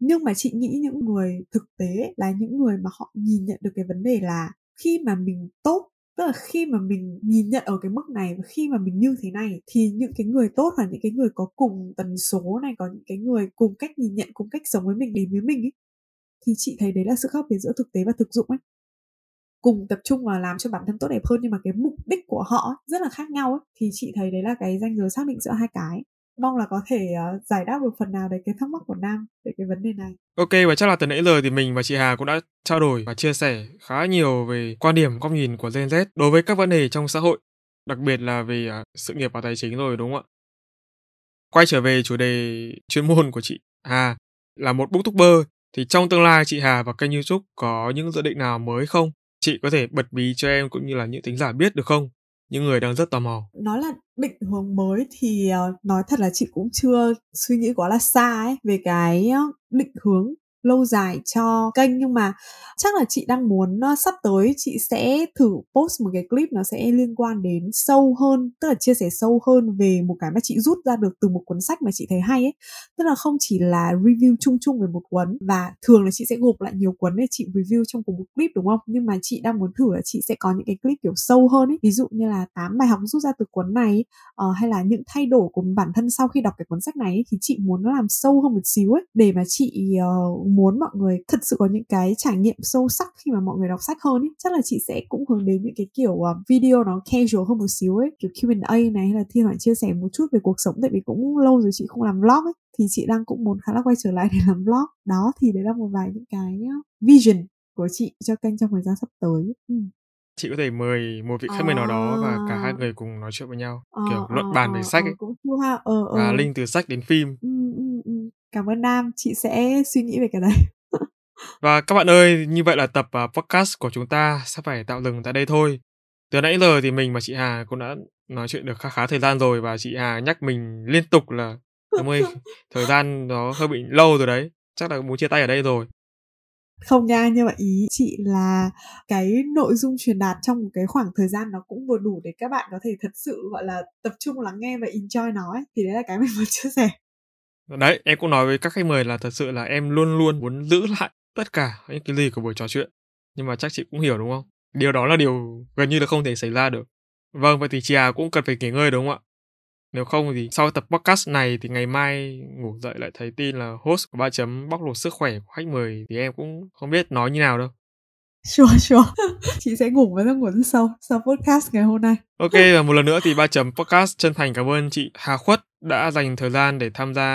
nhưng mà chị nghĩ những người thực tế là những người mà họ nhìn nhận được cái vấn đề là khi mà mình tốt, tức là khi mà mình nhìn nhận ở cái mức này và khi mà mình như thế này thì những cái người tốt và những cái người có cùng tần số này, có những cái người cùng cách nhìn nhận, cùng cách sống với mình, đến với mình ấy, thì chị thấy đấy là sự khác biệt giữa thực tế và thực dụng ấy. Cùng tập trung vào làm cho bản thân tốt đẹp hơn nhưng mà cái mục đích của họ rất là khác nhau ấy, thì chị thấy đấy là cái ranh giới xác định giữa hai cái mong là có thể uh, giải đáp được phần nào đấy cái thắc mắc của Nam về cái vấn đề này. Ok và chắc là từ nãy giờ thì mình và chị Hà cũng đã trao đổi và chia sẻ khá nhiều về quan điểm góc nhìn của Gen Z đối với các vấn đề trong xã hội, đặc biệt là về uh, sự nghiệp và tài chính rồi đúng không ạ? Quay trở về chủ đề chuyên môn của chị Hà là một booktuber thì trong tương lai chị Hà và kênh YouTube có những dự định nào mới không? Chị có thể bật bí cho em cũng như là những tính giả biết được không? Những người đang rất tò mò. Nó là định hướng mới thì ờ, nói thật là chị cũng chưa suy nghĩ quá là xa ấy về cái định hướng lâu dài cho kênh nhưng mà chắc là chị đang muốn uh, sắp tới chị sẽ thử post một cái clip nó sẽ liên quan đến sâu hơn tức là chia sẻ sâu hơn về một cái mà chị rút ra được từ một cuốn sách mà chị thấy hay ấy. Tức là không chỉ là review chung chung về một cuốn và thường là chị sẽ gộp lại nhiều cuốn để chị review trong cùng một clip đúng không? Nhưng mà chị đang muốn thử là chị sẽ có những cái clip kiểu sâu hơn ấy. Ví dụ như là tám bài học rút ra từ cuốn này uh, hay là những thay đổi của bản thân sau khi đọc cái cuốn sách này ấy, thì chị muốn nó làm sâu hơn một xíu ấy để mà chị uh, muốn mọi người thật sự có những cái trải nghiệm sâu sắc khi mà mọi người đọc sách hơn ấy chắc là chị sẽ cũng hướng đến những cái kiểu uh, video nó casual hơn một xíu ấy kiểu Q&A này hay là thi thoảng chia sẻ một chút về cuộc sống tại vì cũng lâu rồi chị không làm vlog ấy thì chị đang cũng muốn khá là quay trở lại để làm vlog. Đó thì đấy là một vài những cái vision của chị cho kênh trong thời gian sắp tới. Ừ. Chị có thể mời một vị khách mời nào đó và cả hai người cùng nói chuyện với nhau Ờ, kiểu ờ, luận bàn về ờ, sách ờ, ấy. cũng ha. Ờ, và ờ. link từ sách đến phim. Ừ, ừ, ừ. Cảm ơn Nam, chị sẽ suy nghĩ về cái đấy. và các bạn ơi như vậy là tập uh, podcast của chúng ta sẽ phải tạm dừng tại đây thôi từ nãy giờ thì mình và chị Hà cũng đã nói chuyện được khá khá thời gian rồi và chị Hà nhắc mình liên tục là em ơi thời gian nó hơi bị lâu rồi đấy chắc là muốn chia tay ở đây rồi Không nha, nhưng mà ý chị là cái nội dung truyền đạt trong một cái khoảng thời gian nó cũng vừa đủ để các bạn có thể thật sự gọi là tập trung lắng nghe và enjoy nó ấy. Thì đấy là cái mình muốn chia sẻ đấy, em cũng nói với các khách mời là thật sự là em luôn luôn muốn giữ lại tất cả những cái gì của buổi trò chuyện. Nhưng mà chắc chị cũng hiểu, đúng không? Điều đó là điều gần như là không thể xảy ra được. Vâng vậy thì chị à cũng cần phải nghỉ ngơi, đúng không ạ? Nếu không thì sau tập podcast này thì ngày mai ngủ dậy lại thấy tin là host của ba chấm bóc lột sức khỏe của khách mời thì em cũng không biết nói như nào đâu. Sure, sure. chị sẽ ngủ với giấc ngủ rất sâu sau podcast ngày hôm nay. Ok và một lần nữa thì ba chấm podcast chân thành cảm ơn chị Hà Khuất đã dành thời gian để tham gia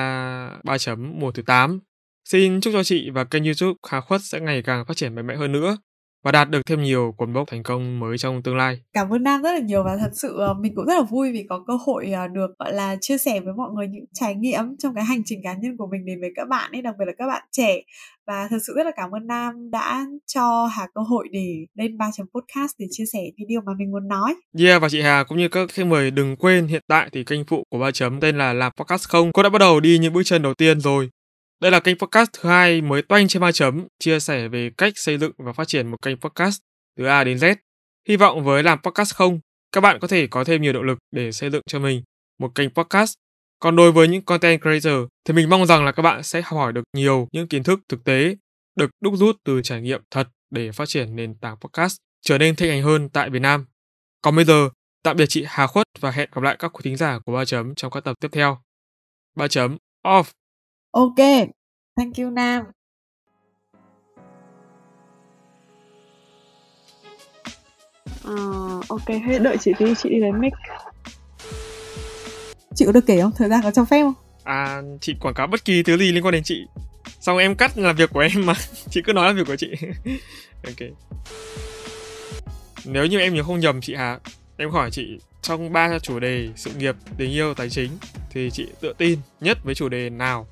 ba chấm mùa thứ 8. Xin chúc cho chị và kênh YouTube Hà Khuất sẽ ngày càng phát triển mạnh mẽ hơn nữa và đạt được thêm nhiều cột mốc thành công mới trong tương lai. Cảm ơn Nam rất là nhiều và thật sự ờ, mình cũng rất là vui vì có cơ hội ờ, được gọi là chia sẻ với mọi người những trải nghiệm trong cái hành trình cá nhân của mình đến với các bạn ấy, đặc biệt là các bạn trẻ. Và thật sự rất là cảm ơn Nam đã cho Hà cơ hội để lên 3 chấm podcast để chia sẻ cái điều mà mình muốn nói. Yeah và chị Hà cũng như các khách mời đừng quên hiện tại thì kênh phụ của ba chấm tên là làm podcast không cũng đã bắt đầu đi những bước chân đầu tiên rồi. Đây là kênh podcast thứ hai mới toanh trên ba chấm, chia sẻ về cách xây dựng và phát triển một kênh podcast từ A đến Z. Hy vọng với làm podcast không, các bạn có thể có thêm nhiều động lực để xây dựng cho mình một kênh podcast. Còn đối với những content creator thì mình mong rằng là các bạn sẽ học hỏi được nhiều những kiến thức thực tế được đúc rút từ trải nghiệm thật để phát triển nền tảng podcast trở nên thịnh hành hơn tại Việt Nam. Còn bây giờ, tạm biệt chị Hà Khuất và hẹn gặp lại các quý thính giả của ba chấm trong các tập tiếp theo. ba chấm off. Ok, thank you Nam. Ờ, ok, hết đợi chị tí, chị đi lấy mic. Chị có được kể không? Thời gian có cho phép không? À, chị quảng cáo bất kỳ thứ gì liên quan đến chị. Xong em cắt là việc của em mà. Chị cứ nói là việc của chị. ok. Nếu như em nhớ không nhầm chị Hà, em hỏi chị trong ba chủ đề sự nghiệp, tình yêu, tài chính thì chị tự tin nhất với chủ đề nào?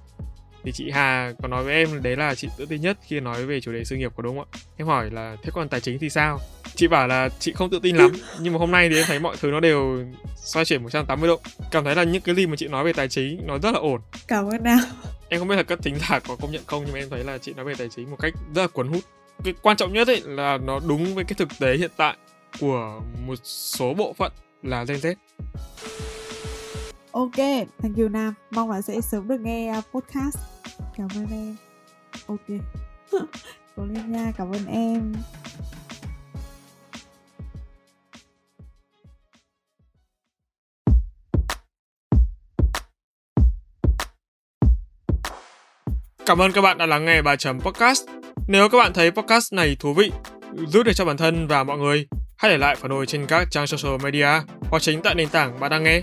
Thì chị Hà có nói với em đấy là chị tự tin nhất khi nói về chủ đề sự nghiệp có đúng không ạ? Em hỏi là thế còn tài chính thì sao? Chị bảo là chị không tự tin lắm nhưng mà hôm nay thì em thấy mọi thứ nó đều xoay chuyển 180 độ. Cảm thấy là những cái gì mà chị nói về tài chính nó rất là ổn. Cảm ơn Nam. Em không biết là các thính giả có công nhận không nhưng mà em thấy là chị nói về tài chính một cách rất là cuốn hút. Cái quan trọng nhất ấy là nó đúng với cái thực tế hiện tại của một số bộ phận là Gen Z. Ok, thank you Nam. Mong là sẽ sớm được nghe uh, podcast. Cảm ơn em. Ok. Cố lên nha, cảm ơn em. Cảm ơn các bạn đã lắng nghe bài chấm podcast. Nếu các bạn thấy podcast này thú vị, giúp được cho bản thân và mọi người, hãy để lại phản hồi trên các trang social media hoặc chính tại nền tảng bạn đang nghe